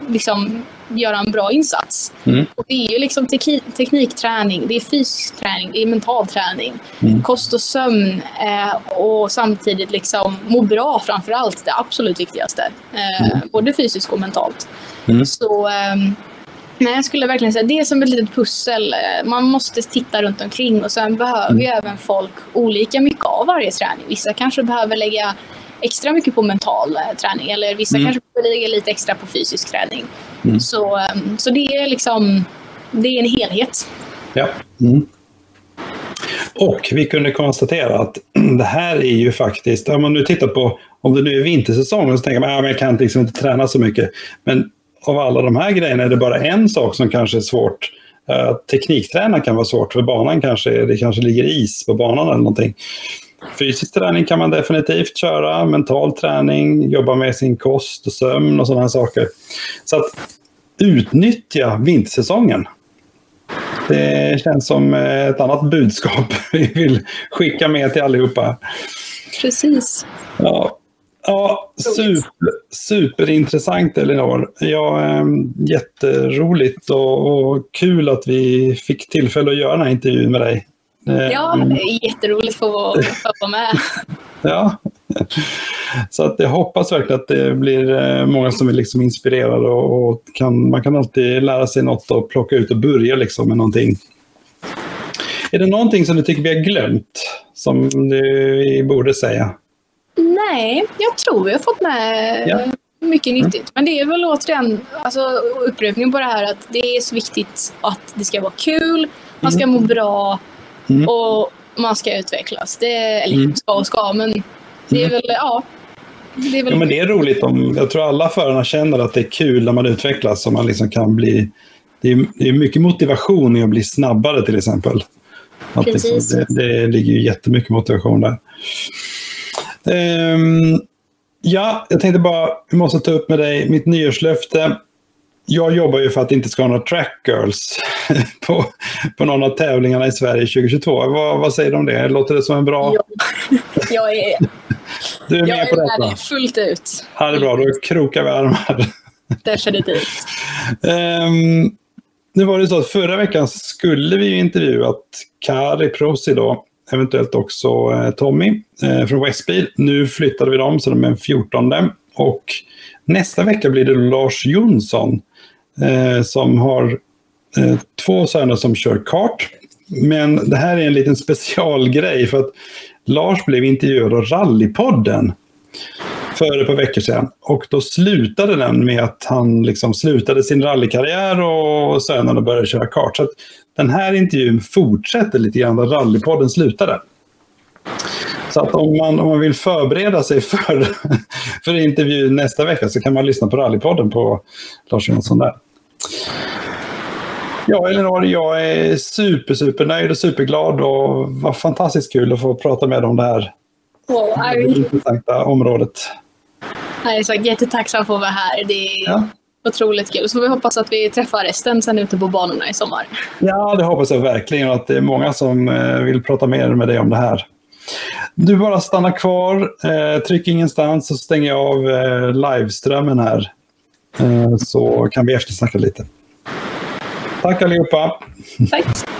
Speaker 2: liksom göra en bra insats.
Speaker 1: Mm.
Speaker 2: Och det är ju liksom teknik, teknikträning, det är fysisk träning, det är mental träning,
Speaker 1: Mm.
Speaker 2: kost och sömn eh, och samtidigt liksom må bra framför allt, det absolut viktigaste. Eh,
Speaker 1: Mm.
Speaker 2: Både fysiskt och mentalt.
Speaker 1: Mm.
Speaker 2: Så ehm, nej, jag skulle verkligen säga det är som ett litet pussel. Eh, Man måste titta runt omkring och sen behöver ju även folk olika mycket av varje träning. Vissa kanske behöver lägga extra mycket på mental eh, träning eller vissa
Speaker 1: Mm.
Speaker 2: kanske lägga lite extra på fysisk träning.
Speaker 1: Mm.
Speaker 2: Så, ehm, så det är liksom det är en helhet.
Speaker 1: Ja. Mm. Och vi kunde konstatera att det här är ju faktiskt, om man nu tittar på, om det nu är vintersäsong, så tänker man att ja, men jag kan liksom inte träna så mycket. Men av alla de här grejerna är det bara en sak som kanske är svårt. Uh, teknikträna kan vara svårt, för banan kanske, det kanske ligger is på banan eller någonting. Fysisk träning kan man definitivt köra, mental träning, jobba med sin kost och sömn och sådana saker. Så att utnyttja vintersäsongen. Det känns som ett annat budskap vi vill skicka med till allihopa.
Speaker 2: Precis.
Speaker 1: Ja, ja super, superintressant Elinor. Ja, eh, jätteroligt och, och kul att vi fick tillfälle att göra den här intervjun med dig. Eh,
Speaker 2: Ja, det är jätteroligt att få vara med.
Speaker 1: Ja. Så att jag hoppas verkligen att det blir eh, många som är liksom inspirerade och, och kan, man kan alltid lära sig något och plocka ut och börja liksom med någonting. Är det någonting som du tycker vi har glömt som vi borde säga?
Speaker 2: Nej, jag tror vi har fått med
Speaker 1: Ja. Mm.
Speaker 2: mycket nyttigt. Men det är väl återigen alltså, upprepningen på det här att det är så viktigt att det ska vara kul, man ska må bra
Speaker 1: Mm.
Speaker 2: och man ska utvecklas. Det, eller
Speaker 1: Mm.
Speaker 2: ska och ska, men det är väl, ja. Det är väl
Speaker 1: Ja, men det är roligt om, jag tror alla förarna känner att det är kul när man utvecklas och man liksom kan bli, det är, det är mycket motivation i att bli snabbare till exempel. Att liksom,
Speaker 2: Precis.
Speaker 1: det, det ligger ju jättemycket motivation där. Ehm, ja, jag tänkte bara, vi måste ta upp med dig mitt nyårslöfte. Jag jobbar ju för att det inte ska vara några track girls på, på någon av tävlingarna i Sverige 2022. Vad, vad säger du om det? Låter det som en bra...
Speaker 2: Ja. jag är,
Speaker 1: Du är
Speaker 2: jag
Speaker 1: med på
Speaker 2: är
Speaker 1: detta?
Speaker 2: det fullt ut.
Speaker 1: Ja, det är bra. Då krokar vi armar.
Speaker 2: Definitivt.
Speaker 1: Um, nu var det så att förra veckan skulle vi ju intervjuat Kari Prosi då, eventuellt också eh, Tommy eh, från Westbil. Nu flyttade vi dem så de är den 14. Och nästa vecka blir det Lars Jonsson eh, som har eh, två söner som kör kart. Men det här är en liten specialgrej för att Lars blev intervjuad av Rallypodden för ett par veckor sedan. Och då slutade den med att han liksom slutade sin rallykarriär och sönerna började köra kart. Så att den här intervjun fortsätter lite grann där rallypodden slutade. Så att om man, om man vill förbereda sig för, för intervjun nästa vecka så kan man lyssna på rallypodden på Lars Jonsson där. Ja, Elinor, jag är super, super nöjd och superglad och vad fantastiskt kul att få prata med dig om det här
Speaker 2: Wow, är,
Speaker 1: intressanta området.
Speaker 2: jag är så jättetacksam för att vara här. Det är
Speaker 1: Ja.
Speaker 2: otroligt kul. Så vi hoppas att vi träffar resten sen ute på banorna i sommar.
Speaker 1: Ja, det hoppas jag verkligen att det är många som eh, vill prata mer med dig om det här. Du bara stannar kvar, eh, tryck ingenstans så stänger jag av eh, liveströmmen här. Eh, så kan vi eftersnacka lite. Tack allihopa!
Speaker 2: Tack!